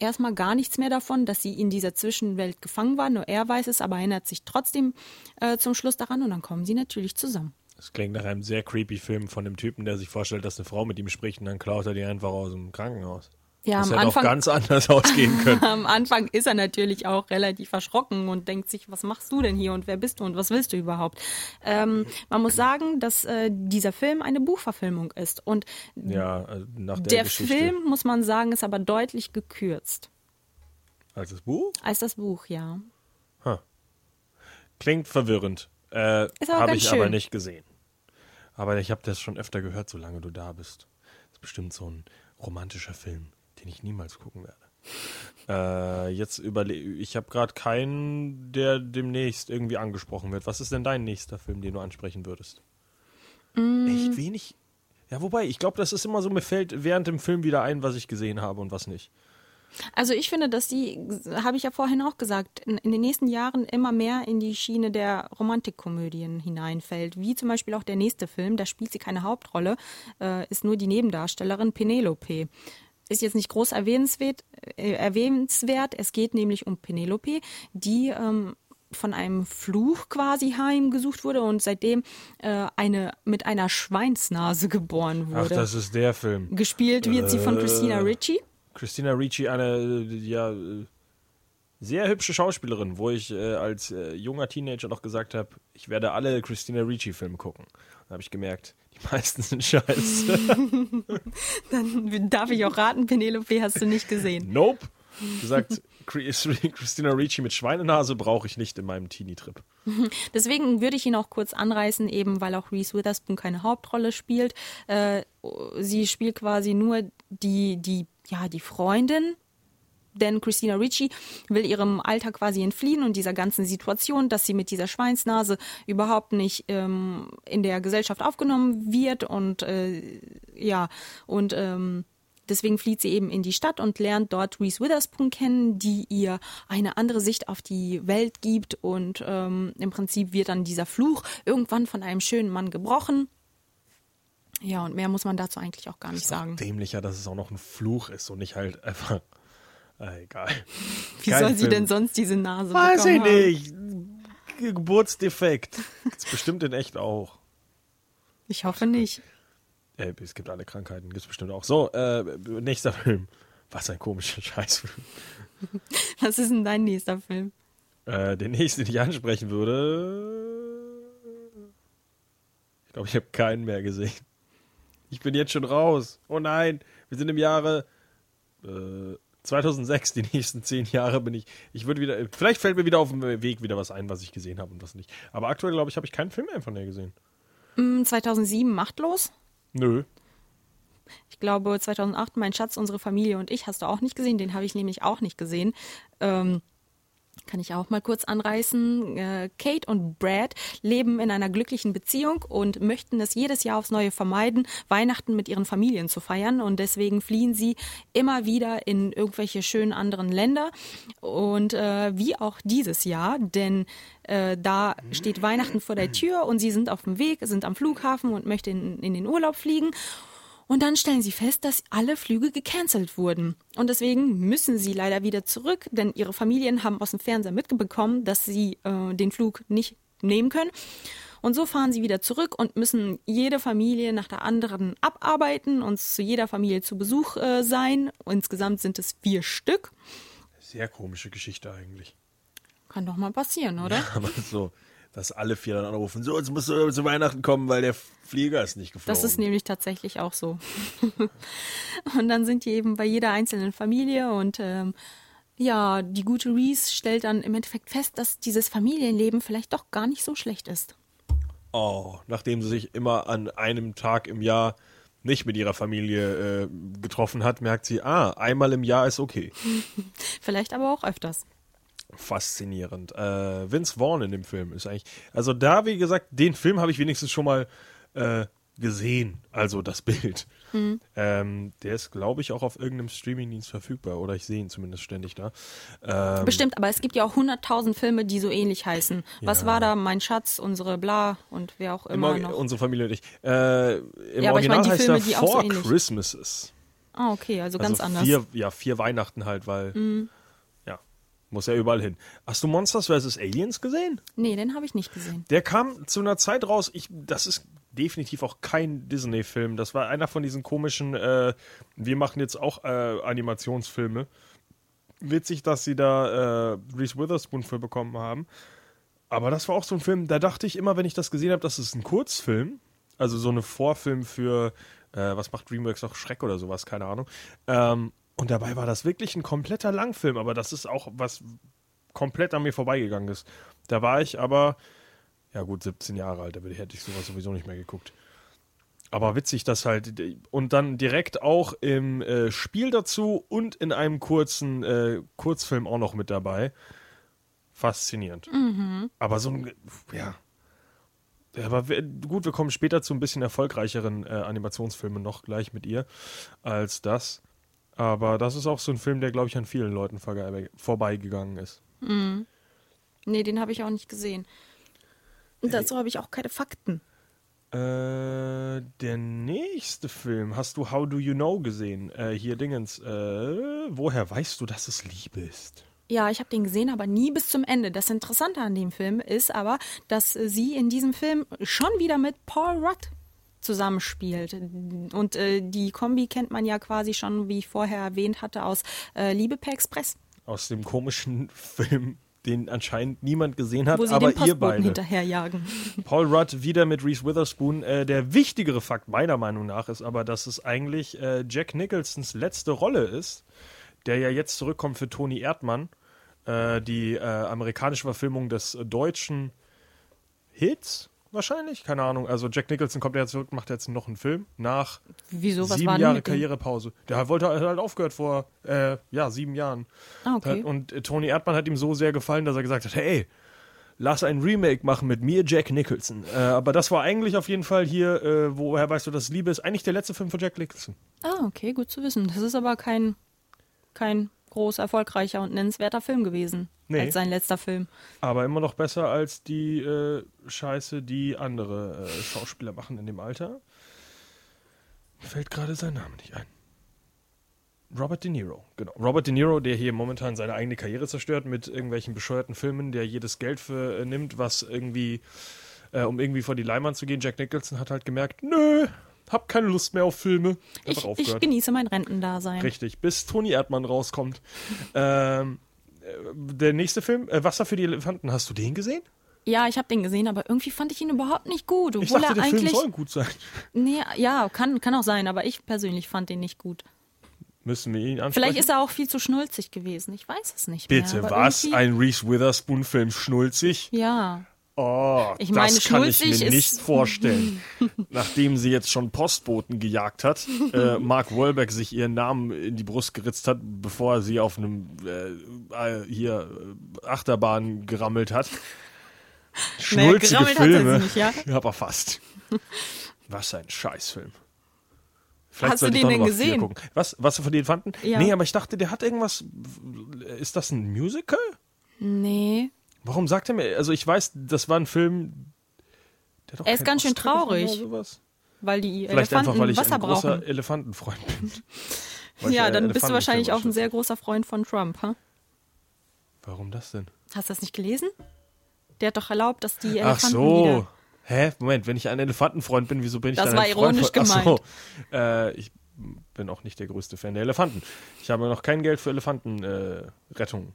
erstmal gar nichts mehr davon, dass sie in dieser Zwischenwelt gefangen war. Nur er weiß es, aber erinnert sich trotzdem äh, zum Schluss daran und dann kommen sie natürlich zusammen. Das klingt nach einem sehr creepy Film von dem Typen, der sich vorstellt, dass eine Frau mit ihm spricht und dann klaut er die einfach aus dem Krankenhaus. Ja, das am hätte Anfang, auch ganz anders ausgehen können. am Anfang ist er natürlich auch relativ erschrocken und denkt sich, was machst du denn hier und wer bist du und was willst du überhaupt? Ähm, man muss sagen, dass äh, dieser Film eine Buchverfilmung ist und Ja, äh, nach der, der Geschichte. Film, muss man sagen, ist aber deutlich gekürzt Als das Buch? als das Buch, ja. Klingt verwirrend. Äh, aber Habe ich aber schön. nicht gesehen. Aber ich habe das schon öfter gehört, solange du da bist. Das ist bestimmt so ein romantischer Film, den ich niemals gucken werde. Äh, jetzt überle ich habe gerade keinen, der demnächst irgendwie angesprochen wird. Was ist denn dein nächster Film, den du ansprechen würdest? Mm. Echt wenig. Ja, wobei, ich glaube, das ist immer so, mir fällt während dem Film wieder ein, was ich gesehen habe und was nicht. Also ich finde, dass die, habe ich ja vorhin auch gesagt, in, in den nächsten Jahren immer mehr in die Schiene der Romantikkomödien hineinfällt. Wie zum Beispiel auch der nächste Film, da spielt sie keine Hauptrolle, äh, ist nur die Nebendarstellerin Penelope. Ist jetzt nicht groß erwähnenswert, äh, erwähnenswert. Es geht nämlich um Penelope, die ähm, von einem Fluch quasi heimgesucht wurde und seitdem äh, eine mit einer Schweinsnase geboren Ach, wurde. das ist der Film. Gespielt wird sie von Christina Ricci. Christina Ricci, eine äh, ja, äh, sehr hübsche Schauspielerin, wo ich äh, als äh, junger Teenager noch gesagt habe, ich werde alle Christina Ricci-Filme gucken. Dann habe ich gemerkt, meisten sind scheiße. Dann darf ich auch raten, Penelope hast du nicht gesehen. nope. Gesagt, Chris- Christina Ricci mit Schweinenase brauche ich nicht in meinem Teenie-Trip. Deswegen würde ich ihn auch kurz anreißen, eben weil auch Reese Witherspoon keine Hauptrolle spielt. Äh, sie spielt quasi nur die, die, ja, die Freundin. Denn Christina Ricci will ihrem Alter quasi entfliehen und dieser ganzen Situation, dass sie mit dieser Schweinsnase überhaupt nicht ähm, in der Gesellschaft aufgenommen wird und äh, ja, und ähm, Deswegen flieht sie eben in die Stadt und lernt dort Reese Witherspoon kennen, die ihr eine andere Sicht auf die Welt gibt. Und ähm, im Prinzip wird dann dieser Fluch irgendwann von einem schönen Mann gebrochen. Ja, und mehr muss man dazu eigentlich auch gar nicht sagen. Dämlicher, dass es auch noch ein Fluch ist und nicht halt einfach. Äh, egal. Wie kein soll sie Film. denn sonst diese Nase Weiß ich haben? nicht. Geburtsdefekt. Gibt's bestimmt in echt auch. Ich hoffe nicht. Äh, es gibt alle Krankheiten, gibt's bestimmt auch. So, äh, nächster Film. Was ein komischer Scheißfilm. Was ist denn dein nächster Film? Äh, den nächsten, den ich ansprechen würde. Ich glaube, ich habe keinen mehr gesehen. Ich bin jetzt schon raus. Oh nein, wir sind im Jahre äh, 2006. Die nächsten zehn Jahre bin ich. Ich würde wieder. Vielleicht fällt mir wieder auf dem Weg wieder was ein, was ich gesehen habe und was nicht. Aber aktuell glaube ich, habe ich keinen Film mehr von der gesehen. Hm, 2007 Machtlos. Nö. Ich glaube 2008 Mein Schatz, unsere Familie und ich hast du auch nicht gesehen. Den habe ich nämlich auch nicht gesehen. Ähm, kann ich auch mal kurz anreißen. Äh, Kate und Brad leben in einer glücklichen Beziehung und möchten es jedes Jahr aufs Neue vermeiden, Weihnachten mit ihren Familien zu feiern. Und deswegen fliehen sie immer wieder in irgendwelche schönen anderen Länder. Und äh, wie auch dieses Jahr, denn äh, da steht Weihnachten vor der Tür und sie sind auf dem Weg, sind am Flughafen und möchten in, in den Urlaub fliegen. Und dann stellen sie fest, dass alle Flüge gecancelt wurden. Und deswegen müssen sie leider wieder zurück, denn ihre Familien haben aus dem Fernseher mitbekommen, dass sie äh, den Flug nicht nehmen können. Und so fahren sie wieder zurück und müssen jede Familie nach der anderen abarbeiten und zu jeder Familie zu Besuch äh, sein. Insgesamt sind es vier Stück. Sehr komische Geschichte eigentlich. Kann doch mal passieren, oder? Aber so, dass alle vier dann anrufen, so, jetzt musst du zu Weihnachten kommen, weil der Flieger ist nicht geflogen. Das ist nämlich tatsächlich auch so. und dann sind die eben bei jeder einzelnen Familie und ähm, ja, die gute Reese stellt dann im Endeffekt fest, dass dieses Familienleben vielleicht doch gar nicht so schlecht ist. Oh, nachdem sie sich immer an einem Tag im Jahr nicht mit ihrer Familie äh, getroffen hat, merkt sie, ah, einmal im Jahr ist okay. Vielleicht aber auch öfters. Faszinierend. Äh, Vince Vaughn in dem Film ist eigentlich, also da, wie gesagt, den Film habe ich wenigstens schon mal äh, gesehen, also das Bild. Mhm. Ähm, der ist, glaube ich, auch auf irgendeinem Streamingdienst verfügbar oder ich sehe ihn zumindest ständig da. Ähm, Bestimmt, aber es gibt ja auch hunderttausend Filme, die so ähnlich heißen. Was Ja. war da? Mein Schatz, unsere Bla und wer auch im immer Or- noch. Unsere Familie und ich. Äh, Im Ja, aber ich Original meine, die heißt Filme, er die auch so Four ähnlich- Christmases. Ah, okay, also ganz also anders. Mhm. Vier, ja, vier Weihnachten halt, weil. Ja, muss ja überall hin. Hast du Monsters vs. Aliens gesehen? Nee, den habe ich nicht gesehen. Der kam zu einer Zeit raus, ich, das ist definitiv auch kein Disney-Film. Das war einer von diesen komischen, äh, wir machen jetzt auch äh, Animationsfilme. Witzig, dass sie da äh, Reese Witherspoon für bekommen haben. Aber das war auch so ein Film, da dachte ich immer, wenn ich das gesehen habe, das ist ein Kurzfilm. Also so eine Vorfilm für, äh, was macht DreamWorks noch, Schreck oder sowas, keine Ahnung. Ähm, und dabei war das wirklich ein kompletter Langfilm, aber das ist auch was komplett an mir vorbeigegangen ist. Da war ich aber, ja gut, 17 Jahre alt, da hätte ich sowas sowieso nicht mehr geguckt. Aber witzig, dass halt, und dann direkt auch im äh, Spiel dazu und in einem kurzen äh, Kurzfilm auch noch mit dabei. Faszinierend. Aber so ein, ja. Aber gut, wir kommen später zu ein bisschen erfolgreicheren äh, Animationsfilmen noch gleich mit ihr als das. Aber das ist auch so ein Film, der, glaube ich, an vielen Leuten vorbeigegangen ist. Nee, den habe ich auch nicht gesehen. Und dazu habe ich auch keine Fakten. Äh, der nächste Film, hast du How Do You Know gesehen? Äh, hier Dingens, äh, woher weißt du, dass es Liebe ist? Ja, ich habe den gesehen, aber nie bis zum Ende. Das Interessante an dem Film ist aber, dass äh, sie in diesem Film schon wieder mit Paul Rudd zusammenspielt. Und äh, die Kombi kennt man ja quasi schon, wie ich vorher erwähnt hatte, aus äh, Liebe per Express, Aus dem komischen Film, den anscheinend niemand gesehen hat, wo sie aber den ihr beide. hinterherjagen. Paul Rudd wieder mit Reese Witherspoon. Äh, der wichtigere Fakt meiner Meinung nach ist aber, dass es eigentlich äh, Jack Nicholsons letzte Rolle ist, der ja jetzt zurückkommt für Toni Erdmann, äh, die äh, amerikanische Verfilmung des deutschen Hits. Wahrscheinlich, keine Ahnung. Also Jack Nicholson kommt ja zurück, macht jetzt noch einen Film nach Wieso, was sieben Jahre? Karrierepause. Der wollte hat halt aufgehört vor äh, ja sieben Jahren. Ah, okay. Und äh, Tony Erdmann hat ihm so sehr gefallen, dass er gesagt hat, hey, lass ein Remake machen mit mir, Jack Nicholson. Äh, aber das war eigentlich auf jeden Fall hier, äh, woher weißt du, dass Liebe ist, eigentlich der letzte Film von Jack Nicholson. Ah, okay, gut zu wissen. Das ist aber kein, kein groß erfolgreicher und nennenswerter Film gewesen. Nee. Als sein letzter Film. Aber immer noch besser als die äh, Scheiße, die andere äh, Schauspieler machen in dem Mir Fällt gerade sein Name nicht ein. Robert De Niro, genau. Robert De Niro, der hier momentan seine eigene Karriere zerstört mit irgendwelchen bescheuerten Filmen, der jedes Geld für äh, nimmt, was irgendwie, äh, um irgendwie vor die Leinwand zu gehen. Jack Nicholson hat halt gemerkt, nö, hab keine Lust mehr auf Filme. Ich, ich genieße mein Rentendasein. Richtig, bis Toni Erdmann rauskommt. ähm, äh, der nächste Film, äh, Wasser für die Elefanten, hast du den gesehen? Ja, ich habe den gesehen, aber irgendwie fand ich ihn überhaupt nicht gut. Obwohl Ich dachte, er der Film eigentlich. soll gut sein. nee, ja, kann, kann auch sein, aber ich persönlich fand den nicht gut. Müssen wir ihn ansprechen? Vielleicht ist er auch viel zu schnulzig gewesen. Ich weiß es nicht mehr. Bitte, was? irgendwie- Ein Reese Witherspoon-Film schnulzig? Ja. Oh, Ich das meine, kann ich mir nicht vorstellen. Nachdem sie jetzt schon Postboten gejagt hat, äh, Mark Wahlberg sich ihren Namen in die Brust geritzt hat, bevor er sie auf einem äh, äh, hier äh, Achterbahn gerammelt hat. Schnulzige sie Filme. nicht, ja? Aber fast. Was ein Scheißfilm. Vielleicht Hast du den denn gesehen? Was, was du von denen fanden? Ja. Nee, aber ich dachte, der hat irgendwas. Ist das ein Musical? Nee. Warum sagt er mir? Also ich weiß, das war ein Film. Er ist ganz schön Oscar traurig. Weil die Vielleicht Elefanten einfach, weil ich Wasser ein großer brauchen. Elefantenfreund bin. Ja, dann bist du wahrscheinlich auch ein sehr großer Freund von Trump, ha? Warum das denn? Hast du das nicht gelesen? Der hat doch erlaubt, dass die Ach Elefanten so. wieder. Hä? Moment, wenn ich ein Elefantenfreund bin, wieso bin ich Das dann war ein Freund ironisch von... Ach gemeint. so. Äh, ich bin auch nicht der größte Fan der Elefanten. Ich habe noch kein Geld für Elefantenrettung äh,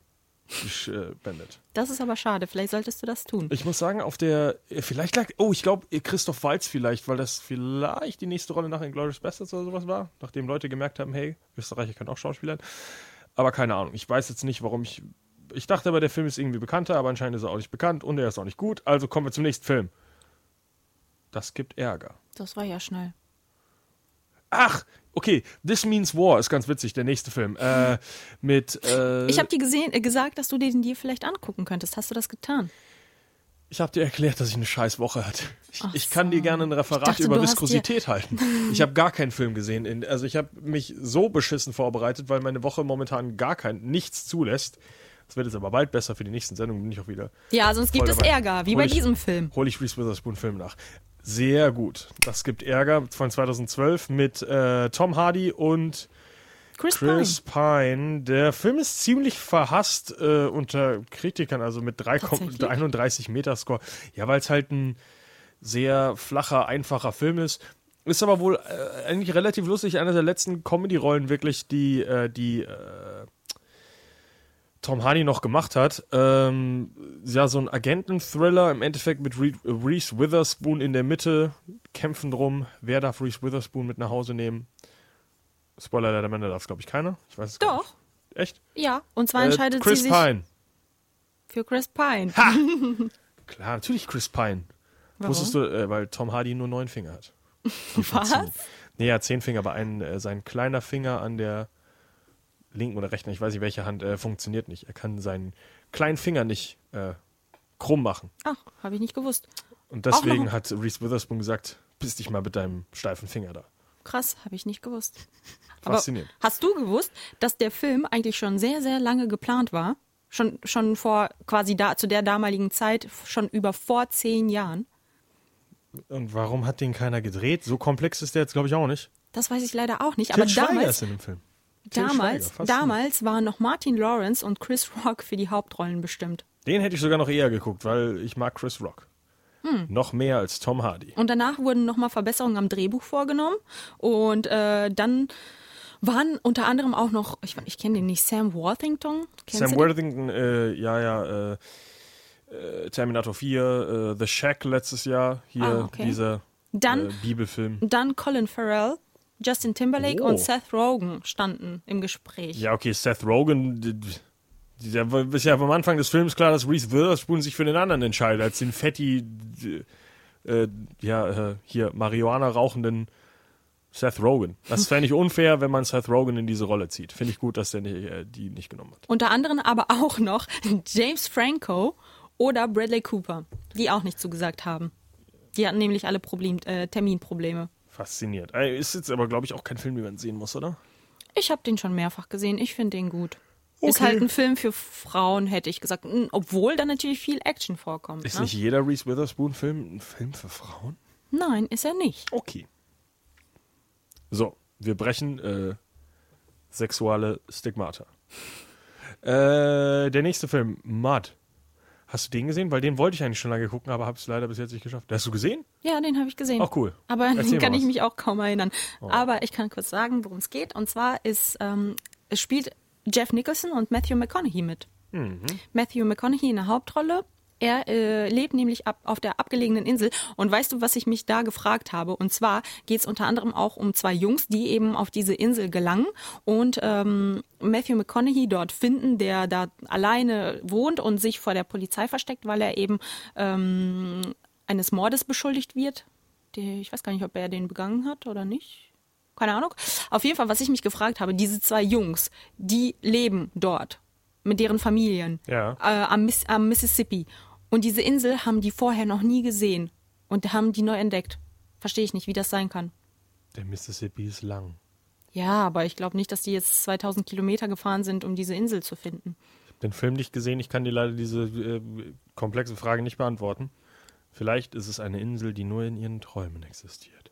gespendet. Das ist aber schade. Vielleicht solltest du das tun. Ich muss sagen, auf der, äh, vielleicht lag, oh, ich glaube, Christoph Walz vielleicht, weil das vielleicht die nächste Rolle nach Inglourious Bastards oder sowas war, nachdem Leute gemerkt haben, hey, Österreicher können auch Schauspielern. Aber keine Ahnung, ich weiß jetzt nicht, warum ich, ich dachte aber, der Film ist irgendwie bekannter, aber anscheinend ist er auch nicht bekannt und er ist auch nicht gut, also kommen wir zum nächsten Film. Das gibt Ärger. Das war ja schnell. Ach, okay, This Means War ist ganz witzig, der nächste Film. Äh, mit, äh, Ich habe dir gesehen, äh, gesagt, dass du den dir vielleicht angucken könntest. Hast du das getan? Ich habe dir erklärt, dass ich eine scheiß Woche hatte. Ich, Ach ich kann so. dir gerne ein Referat dachte, über Viskosität halten. Ich habe gar keinen Film gesehen. In, also ich habe mich so beschissen vorbereitet, weil meine Woche momentan gar kein nichts zulässt. Das wird jetzt aber bald besser für die nächsten Sendungen, bin ich auch wieder. Ja, sonst gibt es. Ärger, wie Hol bei ich- diesem Film. Hole ich Reese Witherspoon Film nach. Sehr gut. Das gibt Ärger von 2012 mit äh, Tom Hardy und Chris, Chris Pine. Der Film ist ziemlich verhasst äh, unter Kritikern, also mit Tatsächlich? 3,31 Meter Score. Ja, weil es halt ein sehr flacher, einfacher Film ist. Ist aber wohl äh, eigentlich relativ lustig. Einer der letzten Comedy-Rollen wirklich, die, äh, die äh, Tom Hardy noch gemacht hat. Ähm, ja, so ein Agenten-Thriller im Endeffekt mit Re Reese Witherspoon in der Mitte. Kämpfen drum. Wer darf Reese Witherspoon mit nach Hause nehmen? Spoiler leider, Männer darf es, glaube ich, keiner. Ich weiß es Doch. nicht. Echt? Ja, und zwar Äh, entscheidet Chris sie sich Pine. für Chris Pine. Klar, natürlich Chris Pine. Warum? Wusstest du, äh, weil Tom Hardy nur neun Finger hat. Was? Nee, er hat zehn Finger, aber ein, äh, sein kleiner Finger an der linken oder rechten, ich weiß nicht welche Hand, äh, funktioniert nicht. Er kann seinen kleinen Finger nicht äh, krumm machen. Ach, habe ich nicht gewusst. Und deswegen hat Reese Witherspoon gesagt, piss dich mal mit deinem steifen Finger da. Krass, habe ich nicht gewusst. Aber Faszinierend. hast du gewusst, dass der Film eigentlich schon sehr, sehr lange geplant war? Schon, schon vor quasi da, zu der damaligen Zeit, schon über vor zehn Jahren? Und warum hat den keiner gedreht? So komplex ist der jetzt, glaube ich, auch nicht. Das weiß ich leider auch nicht. Till aber Schweiger damals, ist in dem Film. Damals, Schweiger, damals waren noch Martin Lawrence und Chris Rock für die Hauptrollen bestimmt. Den hätte ich sogar noch eher geguckt, weil ich mag Chris Rock. Hm. Noch mehr als Tom Hardy. Und danach wurden nochmal Verbesserungen am Drehbuch vorgenommen. Und äh, dann waren unter anderem auch noch, ich, ich kenne den nicht, Sam Worthington. Kennst Sam? Worthington, äh, ja, ja, äh, äh, Terminator 4, äh, The Shack letztes Jahr, hier Ah, okay. dieser Dann- äh, Bibelfilm. Dann Colin Farrell, Justin Timberlake Oh. und Seth Rogen standen im Gespräch. Ja, okay, Seth Rogen, der ist ja am Anfang des Films klar, dass Reese Witherspoon sich für den anderen entscheidet, als den fetti, äh, ja, äh, hier, Marihuana rauchenden Seth Rogen. Das fände ich unfair, wenn man Seth Rogen in diese Rolle zieht. Finde ich gut, dass der nicht, äh, die nicht genommen hat. Unter anderem aber auch noch James Franco oder Bradley Cooper, die auch nicht zugesagt haben. Die hatten nämlich alle Problem, äh, Terminprobleme. Fasziniert. Äh, Ist jetzt aber, glaube ich, auch kein Film, den man sehen muss, oder? Ich habe den schon mehrfach gesehen. Ich finde den gut. Ist Okay. halt ein Film für Frauen, hätte ich gesagt. Obwohl da natürlich viel Action vorkommt. Ist ne? nicht jeder Reese Witherspoon-Film ein Film für Frauen? Nein, ist er nicht. Okay. So, wir brechen äh, sexuelle Stigmata. Äh, der nächste Film, Mud. Hast du den gesehen? Weil den wollte ich eigentlich schon lange gucken, aber habe es leider bis jetzt nicht geschafft. Hast du gesehen? Ja, den habe ich gesehen. Ach, cool. Aber an Erzähl den kann ich. Oh. mich auch kaum erinnern. Aber ich kann kurz sagen, worum es geht. Und zwar ist, ähm, es spielt Jeff Nicholson und Matthew McConaughey mit. Mhm. Matthew McConaughey in der Hauptrolle. Er äh, lebt nämlich ab, auf der abgelegenen Insel. Und weißt du, was ich mich da gefragt habe? Und zwar geht es unter anderem auch um zwei Jungs, die eben auf diese Insel gelangen und ähm, Matthew McConaughey dort finden, der da alleine wohnt und sich vor der Polizei versteckt, weil er eben ähm, eines Mordes beschuldigt wird. Der, ich weiß gar nicht, ob er den begangen hat oder nicht. Keine Ahnung. Auf jeden Fall, was ich mich gefragt habe, diese zwei Jungs, die leben dort mit deren Familien Ja. äh, am, Miss am Mississippi. Und diese Insel haben die vorher noch nie gesehen und haben die neu entdeckt. Verstehe ich nicht, wie das sein kann. Der Mississippi ist lang. Ja, aber ich glaube nicht, dass die jetzt 2000 Kilometer gefahren sind, um diese Insel zu finden. Ich habe den Film nicht gesehen, ich kann dir leider diese äh, komplexe Frage nicht beantworten. Vielleicht ist es eine Insel, die nur in ihren Träumen existiert.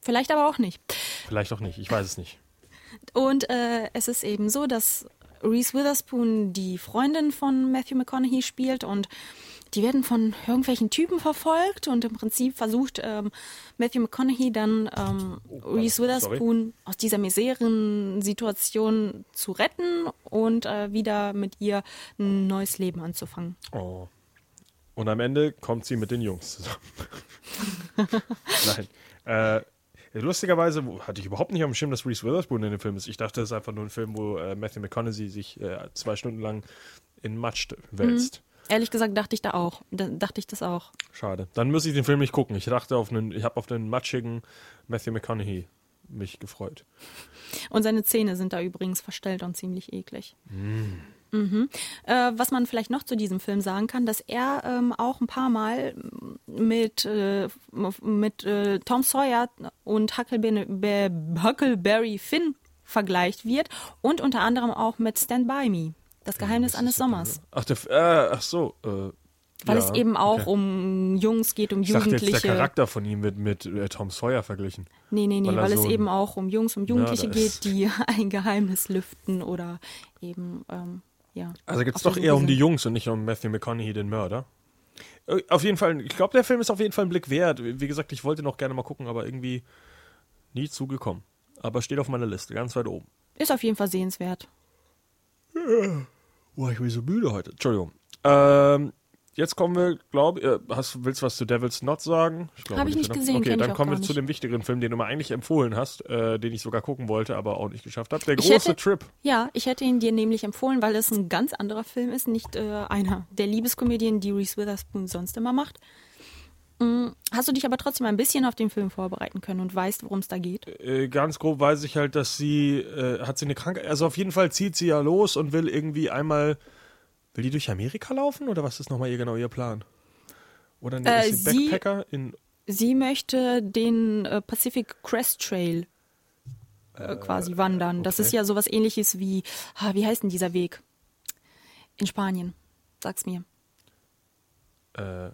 Vielleicht aber auch nicht. Vielleicht auch nicht, ich weiß es nicht. Und äh, es ist eben so, dass Reese Witherspoon die Freundin von Matthew McConaughey spielt und die werden von irgendwelchen Typen verfolgt und im Prinzip versucht ähm, Matthew McConaughey dann ähm, Reese Witherspoon aus dieser miseren Situation zu retten und äh, wieder mit ihr ein neues Leben anzufangen. Oh. Und am Ende kommt sie mit den Jungs zusammen. Nein. Äh, lustigerweise hatte ich überhaupt nicht auf dem Schirm, dass Reese Witherspoon in dem Film ist. Ich dachte, es ist einfach nur ein Film, wo äh, Matthew McConaughey sich äh, zwei Stunden lang in Matsch wälzt. Ehrlich gesagt dachte ich da auch, da, dachte ich das auch. Schade. Dann muss ich den Film nicht gucken. Ich dachte auf einen, ich habe auf den matschigen Matthew McConaughey mich gefreut. Und seine Zähne sind da übrigens verstellt und ziemlich eklig. Mhm. Äh, was man vielleicht noch zu diesem Film sagen kann, dass er ähm, auch ein paar Mal mit, äh, mit äh, Tom Sawyer und Huckleberry, Be- Huckleberry Finn vergleicht wird und unter anderem auch mit Stand By Me, das Geheimnis eines Sommers. Ach, der, äh, ach so. Äh, Weil ja, es eben auch okay. um Jungs geht, um Ich dachte jetzt, Jugendliche. der Charakter von ihm wird mit äh, Tom Sawyer verglichen. Nee, nee, nee, Weil weil, es so ein eben auch um Jungs, um Jugendliche Mörder geht, die ein Geheimnis lüften oder eben, ähm, ja. Also geht es doch eher um die. Jungs und nicht um Matthew McConaughey, den Mörder. Äh, Auf jeden Fall, ich glaube, der Film ist auf jeden Fall ein Blick wert. Wie gesagt, ich wollte noch gerne mal gucken, aber irgendwie nie zugekommen. Aber steht auf meiner Liste, ganz weit oben. Ist auf jeden Fall sehenswert. Boah, ich bin so müde heute. Entschuldigung. Ähm, jetzt kommen wir, glaube ich, äh, hast, willst du was zu Devil's Not sagen? glaube Hab ich nicht oder? gesehen, Okay, ich dann kommen wir zu dem wichtigeren Film, den du mir eigentlich empfohlen hast, äh, den ich sogar gucken wollte, aber auch nicht geschafft habe. Der Ich große hätte- Trip. Ja, ich hätte ihn dir nämlich empfohlen, weil es ein ganz anderer Film ist, nicht äh, einer der Liebeskomödien, die Reese Witherspoon sonst immer macht. Mm, Hast du dich aber trotzdem ein bisschen auf den Film vorbereiten können und weißt, worum es da geht? Äh, ganz grob weiß ich halt, dass sie, äh, hat sie eine Krankheit, also auf jeden Fall zieht sie ja los und will irgendwie einmal, will die durch Amerika laufen oder was ist nochmal ihr genau ihr Plan? Oder nee, Äh, ist sie Backpacker in, Sie möchte den äh, Pacific Crest Trail äh, quasi wandern. Das okay. ist ja sowas ähnliches wie, ah, wie heißt denn dieser Weg? In Spanien. Sag's mir. äh,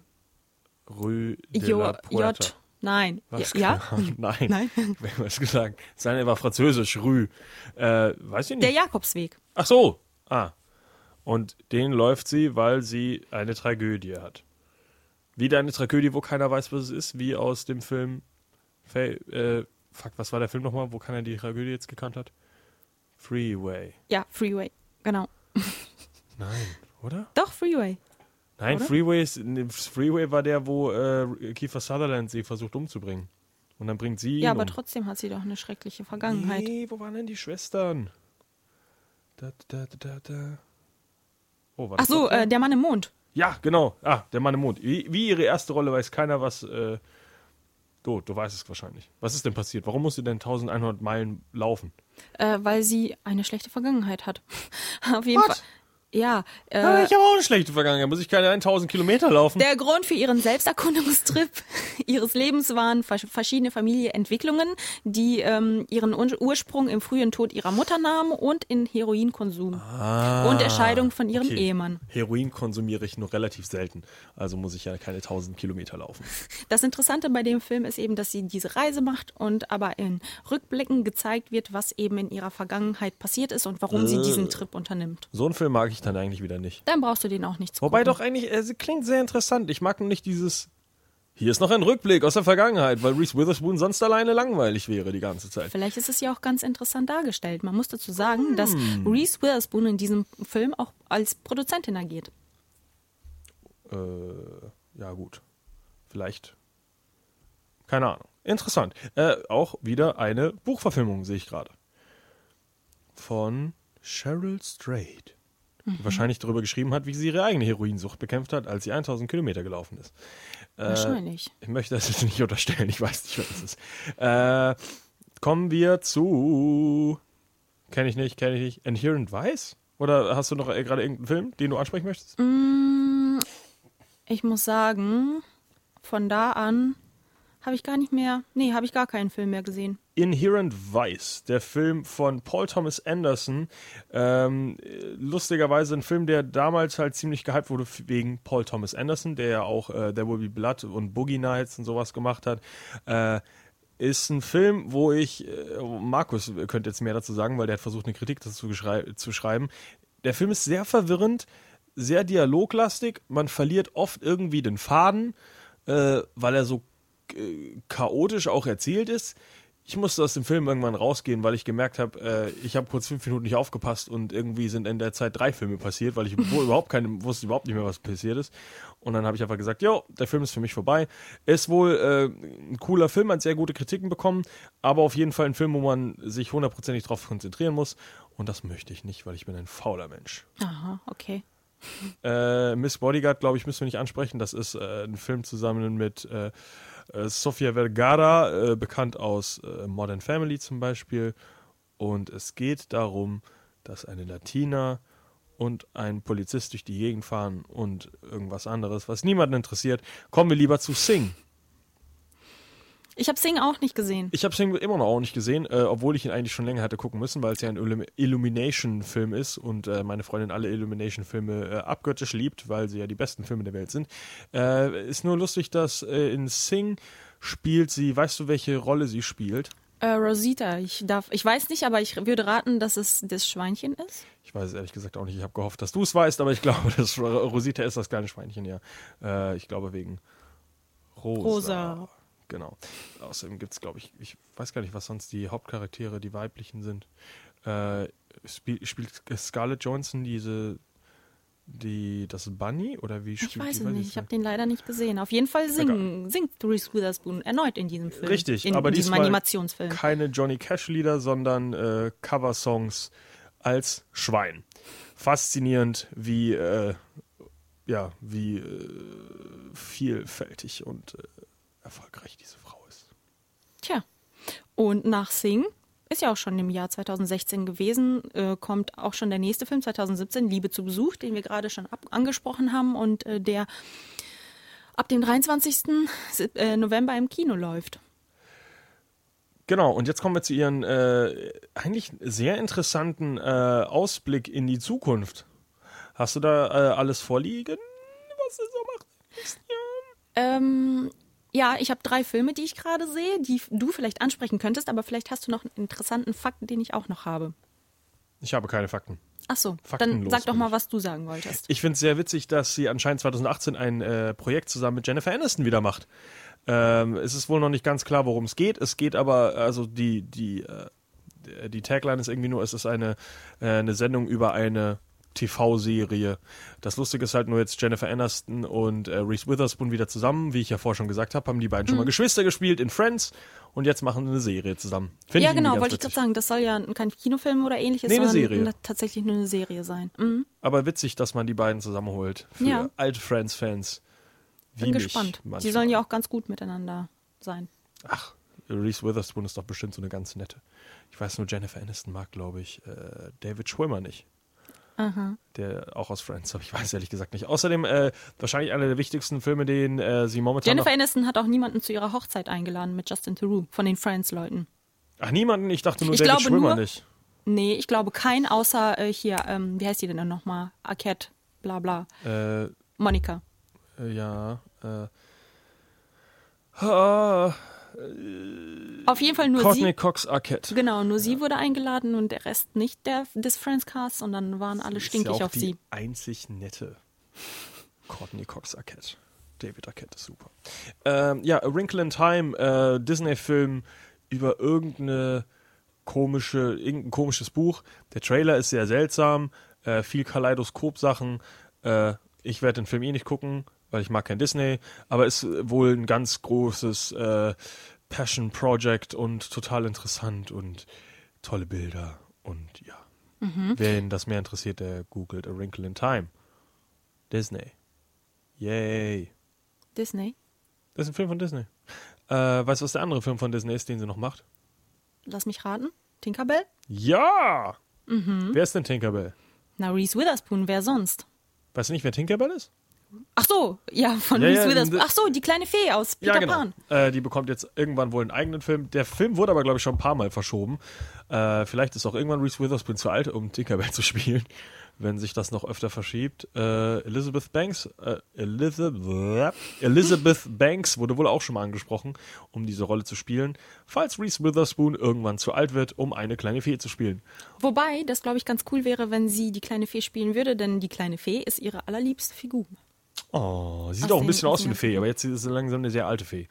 Rue de Jo, la Puerta. J. Nein. Was? Ja? Ahnung. Nein. Nein. Wer hat was gesagt? Seine war französisch, Rue. Äh, weiß ich nicht. Der Jakobsweg. Ach so. Ah. Und den läuft sie, weil sie eine Tragödie hat. Wieder eine Tragödie, wo keiner weiß, was es ist, wie aus dem Film. Äh, fuck, was war der Film nochmal, wo keiner die Tragödie jetzt gekannt hat? Freeway. Ja, Freeway. Genau. Nein, oder? Doch, Freeway. Nein, Oder? Freeway, ist, Freeway war der, wo äh, Kiefer Sutherland sie versucht umzubringen. Und dann bringt sie ihn Ja, aber um. trotzdem hat sie doch eine schreckliche Vergangenheit. Nee, wo waren denn die Schwestern? Da, da, da, da, da. Oh, war Ach so, äh, der Mann im Mond. Ja, genau. Ah, der Mann im Mond. Wie, wie ihre erste Rolle weiß keiner, was. Äh, du, du weißt es wahrscheinlich. Was ist denn passiert? Warum musst du denn 1100 Meilen laufen? Äh, weil sie eine schlechte Vergangenheit hat. Auf jeden What? Fall. Ja, äh, Ah, ich habe auch eine schlechte Vergangenheit. Muss ich keine 1000 Kilometer laufen? Der Grund für ihren Selbsterkundungstrip ihres Lebens waren vers- verschiedene Familienentwicklungen, die ähm, ihren Ur- Ursprung im frühen Tod ihrer Mutter nahmen und in Heroinkonsum und der Scheidung von ihrem Ah, Okay. Ehemann. Heroin konsumiere ich nur relativ selten. Also muss ich ja keine 1000 Kilometer laufen. Das Interessante bei dem Film ist eben, dass sie diese Reise macht und aber in Rückblicken gezeigt wird, was eben in ihrer Vergangenheit passiert ist und warum sie Äh. diesen Trip unternimmt. So einen Film mag ich dann eigentlich wieder nicht. Dann brauchst du den auch nicht zu Wobei gucken. doch eigentlich, es klingt sehr interessant. Ich mag nur nicht dieses. Hier ist noch ein Rückblick aus der Vergangenheit, weil Reese Witherspoon sonst alleine langweilig wäre die ganze Zeit. Vielleicht ist es ja auch ganz interessant dargestellt. Man muss dazu sagen, dass Hm. Reese Witherspoon in diesem Film auch als Produzentin agiert. Äh, ja, gut. Vielleicht. Keine Ahnung. Interessant. Äh, auch wieder eine Buchverfilmung, sehe ich gerade. Von Cheryl Strait. Die wahrscheinlich darüber geschrieben hat, wie sie ihre eigene Heroinsucht bekämpft hat, als sie 1000 Kilometer gelaufen ist. Wahrscheinlich. Ich möchte das jetzt nicht unterstellen, ich weiß nicht, was es ist. Äh, kommen wir zu. Kenne ich nicht, kenne ich nicht. Inherent Vice? Oder hast du noch äh, gerade irgendeinen Film, den du ansprechen möchtest? Ich muss sagen, von da an habe ich gar nicht mehr, nee, habe ich gar keinen Film mehr gesehen. Inherent Vice, der Film von Paul Thomas Anderson. Ähm, äh, lustigerweise ein Film, der damals halt ziemlich gehypt wurde wegen Paul Thomas Anderson, der ja auch äh, There Will Be Blood und Boogie Nights und sowas gemacht hat. Äh, ist ein Film, wo ich, äh, Markus könnte jetzt mehr dazu sagen, weil der hat versucht, eine Kritik dazu zu schreiben. Der Film ist sehr verwirrend, sehr dialoglastig. Man verliert oft irgendwie den Faden, äh, weil er so äh, chaotisch auch erzählt ist. Ich musste aus dem Film irgendwann rausgehen, weil ich gemerkt habe, äh, ich habe kurz fünf Minuten nicht aufgepasst und irgendwie sind in der Zeit drei Filme passiert, weil ich wohl überhaupt keine, wusste überhaupt nicht mehr, was passiert ist. Und dann habe ich einfach gesagt, jo, der Film ist für mich vorbei. Ist wohl äh, ein cooler Film, hat sehr gute Kritiken bekommen, aber auf jeden Fall ein Film, wo man sich hundertprozentig drauf konzentrieren muss. Und das möchte ich nicht, weil ich bin ein fauler Mensch. Aha, okay. Äh, Miss Bodyguard, glaube ich, müssen wir nicht ansprechen. Das ist äh, ein Film zusammen mit äh, Sofia Vergara, äh, bekannt aus äh, Modern Family zum Beispiel. Und es geht darum, dass eine Latina und ein Polizist durch die Gegend fahren und irgendwas anderes, was niemanden interessiert. Kommen wir lieber zu Sing. Ich habe Sing auch nicht gesehen. Ich habe Sing immer noch auch nicht gesehen, äh, obwohl ich ihn eigentlich schon länger hätte gucken müssen, weil es ja ein Illum- Illumination-Film ist und äh, meine Freundin alle Illumination-Filme äh, abgöttisch liebt, weil sie ja die besten Filme der Welt sind. Äh, ist nur lustig, dass äh, in Sing spielt sie, weißt du, welche Rolle sie spielt? Äh, Rosita, ich darf, ich weiß nicht, aber ich würde raten, dass es das Schweinchen ist. Ich weiß es ehrlich gesagt auch nicht. Ich habe gehofft, dass du es weißt, aber ich glaube, dass Rosita ist das kleine Schweinchen, ja. Ich glaube wegen Rosa. Rosa. Genau. Außerdem gibt es, glaube ich, ich weiß gar nicht, was sonst die Hauptcharaktere, die weiblichen sind. Äh, spiel, spielt Scarlett Johansson diese, die, das Bunny oder wie Ich spielt weiß die? es nicht, ich habe den leider nicht gesehen. Auf jeden Fall singen, singt Reese Witherspoon erneut in diesem Film. Richtig, in, aber in diesem diesmal Animationsfilm. keine Johnny Cash-Lieder, sondern äh, Coversongs als Schwein. Faszinierend, wie, äh, ja, wie äh, vielfältig und äh, erfolgreich diese Frau ist. Tja. Und nach Sing ist ja auch schon im Jahr 2016 gewesen, äh, kommt auch schon der nächste Film 2017, Liebe zu Besuch, den wir gerade schon angesprochen haben und äh, der ab dem 23. Sep- äh, November im Kino läuft. Genau, und jetzt kommen wir zu Ihren äh, eigentlich sehr interessanten äh, Ausblick in die Zukunft. Hast du da äh, alles vorliegen, was du so machst? nächsten Jahren? Ähm, ja, ich habe drei Filme, die ich gerade sehe, die du vielleicht ansprechen könntest, aber vielleicht hast du noch einen interessanten Fakt, den ich auch noch habe. Ich habe keine Fakten. Ach so, dann Faktenlos sag doch mal, was du sagen wolltest. Ich finde es sehr witzig, dass sie anscheinend 2018 ein äh, Projekt zusammen mit Jennifer Aniston wieder macht. Ähm, es ist wohl noch nicht ganz klar, worum es geht. Es geht aber, also die, die, äh, die Tagline ist irgendwie nur, es ist eine, äh, eine Sendung über eine TV-Serie. Das Lustige ist halt nur jetzt Jennifer Aniston und äh, Reese Witherspoon wieder zusammen. Wie ich ja vorher schon gesagt habe, haben die beiden schon mal Geschwister gespielt in Friends und jetzt machen sie eine Serie zusammen. Find Ja, irgendwie genau, wollte ich gerade sagen, das soll ja kein Kinofilm oder ähnliches, Nee, eine sondern Serie. eine- tatsächlich nur eine Serie sein. Mhm. Aber witzig, dass man die beiden zusammenholt. Für Ja. alte Friends-Fans. Bin mich gespannt. Die manchmal. sollen ja auch ganz gut miteinander sein. Ach, Reese Witherspoon ist doch bestimmt so eine ganz nette. Ich weiß nur, Jennifer Aniston mag, glaube ich, äh, David Schwimmer nicht. Der auch aus Friends, aber ich weiß ehrlich gesagt nicht. Außerdem äh, wahrscheinlich einer der wichtigsten Filme, den äh, sie momentan. Jennifer Aniston hat auch niemanden zu ihrer Hochzeit eingeladen mit Justin Theroux von den Friends-Leuten. Ach, niemanden? Ich dachte nur Ich David Schwimmer nur- nicht. Nee, ich glaube kein, außer äh, hier, ähm, wie heißt die denn nochmal? Arquette, bla bla. Äh, Monika. äh, ja. Äh, ah, Auf jeden Fall nur Courtney sie. Cox Arquette. Genau, nur sie wurde eingeladen und der Rest nicht der, des Friends-Casts und dann waren alle Ist stinkig ja auch auf die sie. einzig nette Courtney Cox Arquette. David Arquette ist super. Ähm, ja, A Wrinkle in Time, äh, Disney-Film über irgendeine komische, irgendein komisches Buch. Der Trailer ist sehr seltsam, äh, viel Kaleidoskop-Sachen. Äh, ich werde den Film eh nicht gucken, weil ich mag kein Disney, aber ist wohl ein ganz großes äh, Passion Project und total interessant und tolle Bilder und ja. Wen das mehr interessiert, der googelt A Wrinkle in Time. Disney. Yay. Disney. Das ist ein Film von Disney. Äh, weißt du, was der andere Film von Disney ist, den sie noch macht? Lass mich raten. Tinkerbell? Ja! Wer ist denn Tinkerbell? Na, Reese Witherspoon, wer sonst? Weißt du nicht, wer Tinkerbell ist? Ach so, ja, von Ja, Reese ja, Witherspoon. Ach so, die kleine Fee aus Peter Pan. Äh, die bekommt jetzt irgendwann wohl einen eigenen Film. Der Film wurde aber, glaube ich, schon ein paar Mal verschoben. Äh, vielleicht ist auch irgendwann Reese Witherspoon zu alt, um Tinkerbell zu spielen, wenn sich das noch öfter verschiebt. Äh, Elizabeth Banks, äh, Elizabeth, Elizabeth Banks wurde wohl auch schon mal angesprochen, um diese Rolle zu spielen, falls Reese Witherspoon irgendwann zu alt wird, um eine kleine Fee zu spielen. Wobei, das glaube ich ganz cool wäre, wenn sie die kleine Fee spielen würde, denn die kleine Fee ist ihre allerliebste Figur. Oh, sieht auch ein bisschen aus wie eine Fee, aber jetzt ist sie langsam eine sehr alte Fee,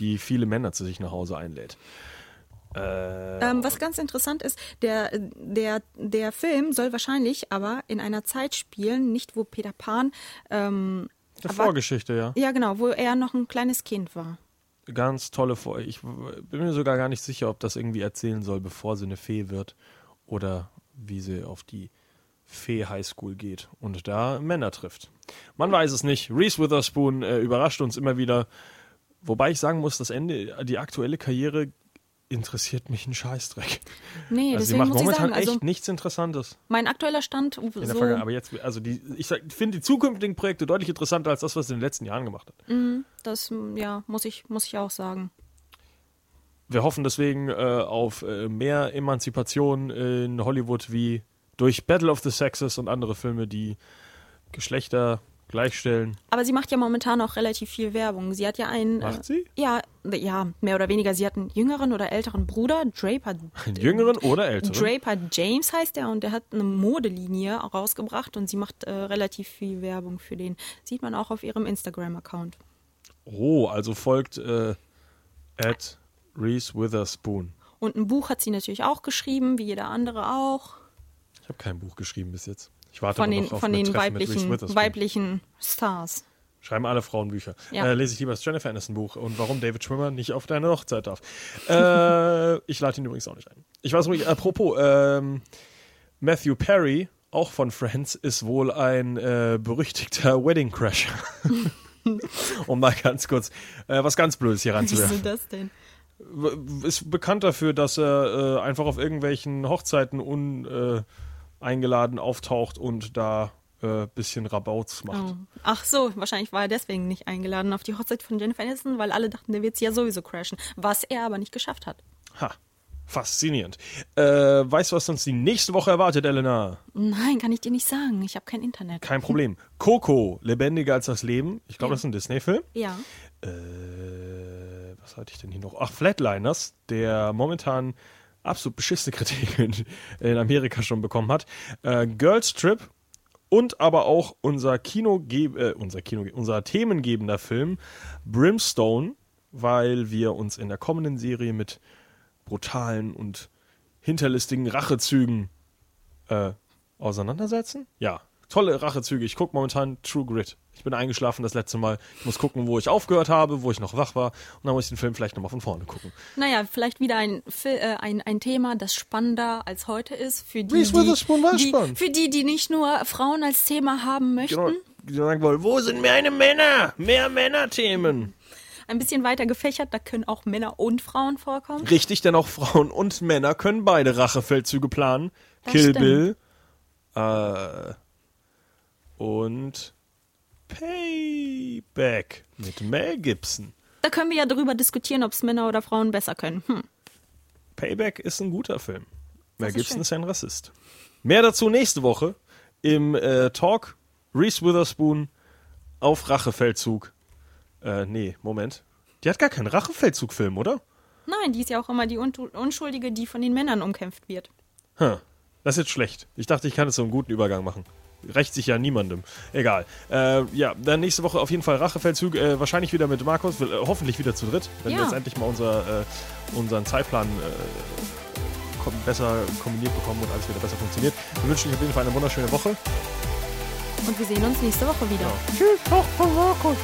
die viele Männer zu sich nach Hause einlädt. Ähm, was ganz interessant ist, der, der, der Film soll wahrscheinlich aber in einer Zeit spielen, nicht wo Peter Pan, ähm, Eine aber- Vorgeschichte, ja. ja genau, wo er noch ein kleines Kind war. Ganz tolle Vor. Ich bin mir sogar gar nicht sicher, ob das irgendwie erzählen soll, bevor sie eine Fee wird oder wie sie auf die Fee Highschool geht und da Männer trifft. Man weiß es nicht. Reese Witherspoon äh, überrascht uns immer wieder. Wobei ich sagen muss, das Ende, die aktuelle Karriere interessiert mich einen Scheißdreck. Nee, Also sie macht muss ich momentan sagen, also echt nichts Interessantes mein aktueller Stand in der so. Aber jetzt, also die, ich finde die zukünftigen Projekte deutlich interessanter als das, was sie in den letzten Jahren gemacht hat. das ja, muss ich, muss ich auch sagen. Wir hoffen deswegen äh, auf äh, mehr Emanzipation in Hollywood wie durch Battle of the Sexes und andere Filme, die Geschlechter gleichstellen. Aber sie macht ja momentan auch relativ viel Werbung. Sie hat ja einen. Macht äh, sie? Ja, ja, mehr oder weniger. Sie hat einen jüngeren oder älteren Bruder, Draper. Einen jüngeren oder älteren? Draper James heißt er und der hat eine Modelinie rausgebracht und sie macht äh, relativ viel Werbung für den. Sieht man auch auf ihrem Instagram-Account. Oh, also folgt äh, at Reese Witherspoon. Und ein Buch hat sie natürlich auch geschrieben, wie jeder andere auch. Ich habe kein Buch geschrieben bis jetzt. Ich warte Von den, noch auf von den Treffen weiblichen, weiblichen Stars. Schreiben alle Frauen Bücher. Ja. Äh, lese ich lieber das Jennifer Aniston Buch und warum David Schwimmer nicht auf deine Hochzeit darf. äh, ich lade ihn übrigens auch nicht ein. Ich weiß ruhig, apropos, ähm, Matthew Perry, auch von Friends, ist wohl ein äh, berüchtigter Wedding Crasher. um mal ganz kurz äh, was ganz Blödes hier Wieso ranzuwerfen. das denn? Ist bekannt dafür, dass er äh, einfach auf irgendwelchen Hochzeiten uneingeladen äh, eingeladen auftaucht und da äh, bisschen Rabauts macht. Oh. Ach so, wahrscheinlich war er deswegen nicht eingeladen auf die Hochzeit von Jennifer Aniston, weil alle dachten, der wird sie ja sowieso crashen. Was er aber nicht geschafft hat. Ha, faszinierend. Äh, weißt du, was uns die nächste Woche erwartet, Elena? Nein, kann ich dir nicht sagen. Ich habe kein Internet. Kein Problem. Coco, lebendiger als das Leben. Ich glaube, Ja. das ist ein Disney-Film. Ja. Äh, was hatte ich denn hier noch? Ach, Flatliners, der momentan absolut beschissene Kritik in, in Amerika schon bekommen hat. Äh, Girls Trip und aber auch unser Kino, äh, unser Kino, unser themengebender Film Brimstone, weil wir uns in der kommenden Serie mit brutalen und hinterlistigen Rachezügen äh, auseinandersetzen. Ja, tolle Rachezüge. Ich gucke momentan True Grit. Ich bin eingeschlafen das letzte Mal. Ich muss gucken, wo ich aufgehört habe, wo ich noch wach war. Und dann muss ich den Film vielleicht nochmal von vorne gucken. Naja, vielleicht wieder ein, äh, ein, ein Thema, das spannender als heute ist. Für die, die, spannend. für die, die nicht nur Frauen als Thema haben möchten. Genau. Die sagen wollen, wo sind meine Männer? Mehr Männerthemen. Ein bisschen weiter gefächert, da können auch Männer und Frauen vorkommen. Richtig, denn auch Frauen und Männer können beide Rachefeldzüge planen. Das Kill stimmt. Bill Äh, und Payback mit Mel Gibson. Da können wir ja drüber diskutieren, ob es Männer oder Frauen besser können. Hm. Payback ist ein guter Film. Mel ist Gibson schön. ist ein Rassist. Mehr dazu nächste Woche im äh, Talk Reese Witherspoon auf Rachefeldzug. Äh, nee, Moment. Die hat gar keinen Rachefeldzug-Film, oder? Nein, die ist ja auch immer die Unschuldige, die von den Männern umkämpft wird. Hm. Das ist jetzt schlecht. Ich dachte, ich kann jetzt so einen guten Übergang machen. Rächt sich ja niemandem. Egal. Äh, ja, dann nächste Woche auf jeden Fall Rachefeldzug. Äh, wahrscheinlich wieder mit Markus. Äh, hoffentlich wieder zu dritt. Wenn wir Ja. jetzt endlich mal unser, äh, unseren Zeitplan äh, kom besser kombiniert bekommen und alles wieder besser funktioniert. Wir wünschen euch auf jeden Fall eine wunderschöne Woche. Und wir sehen uns nächste Woche wieder. Tschüss, auch von Markus.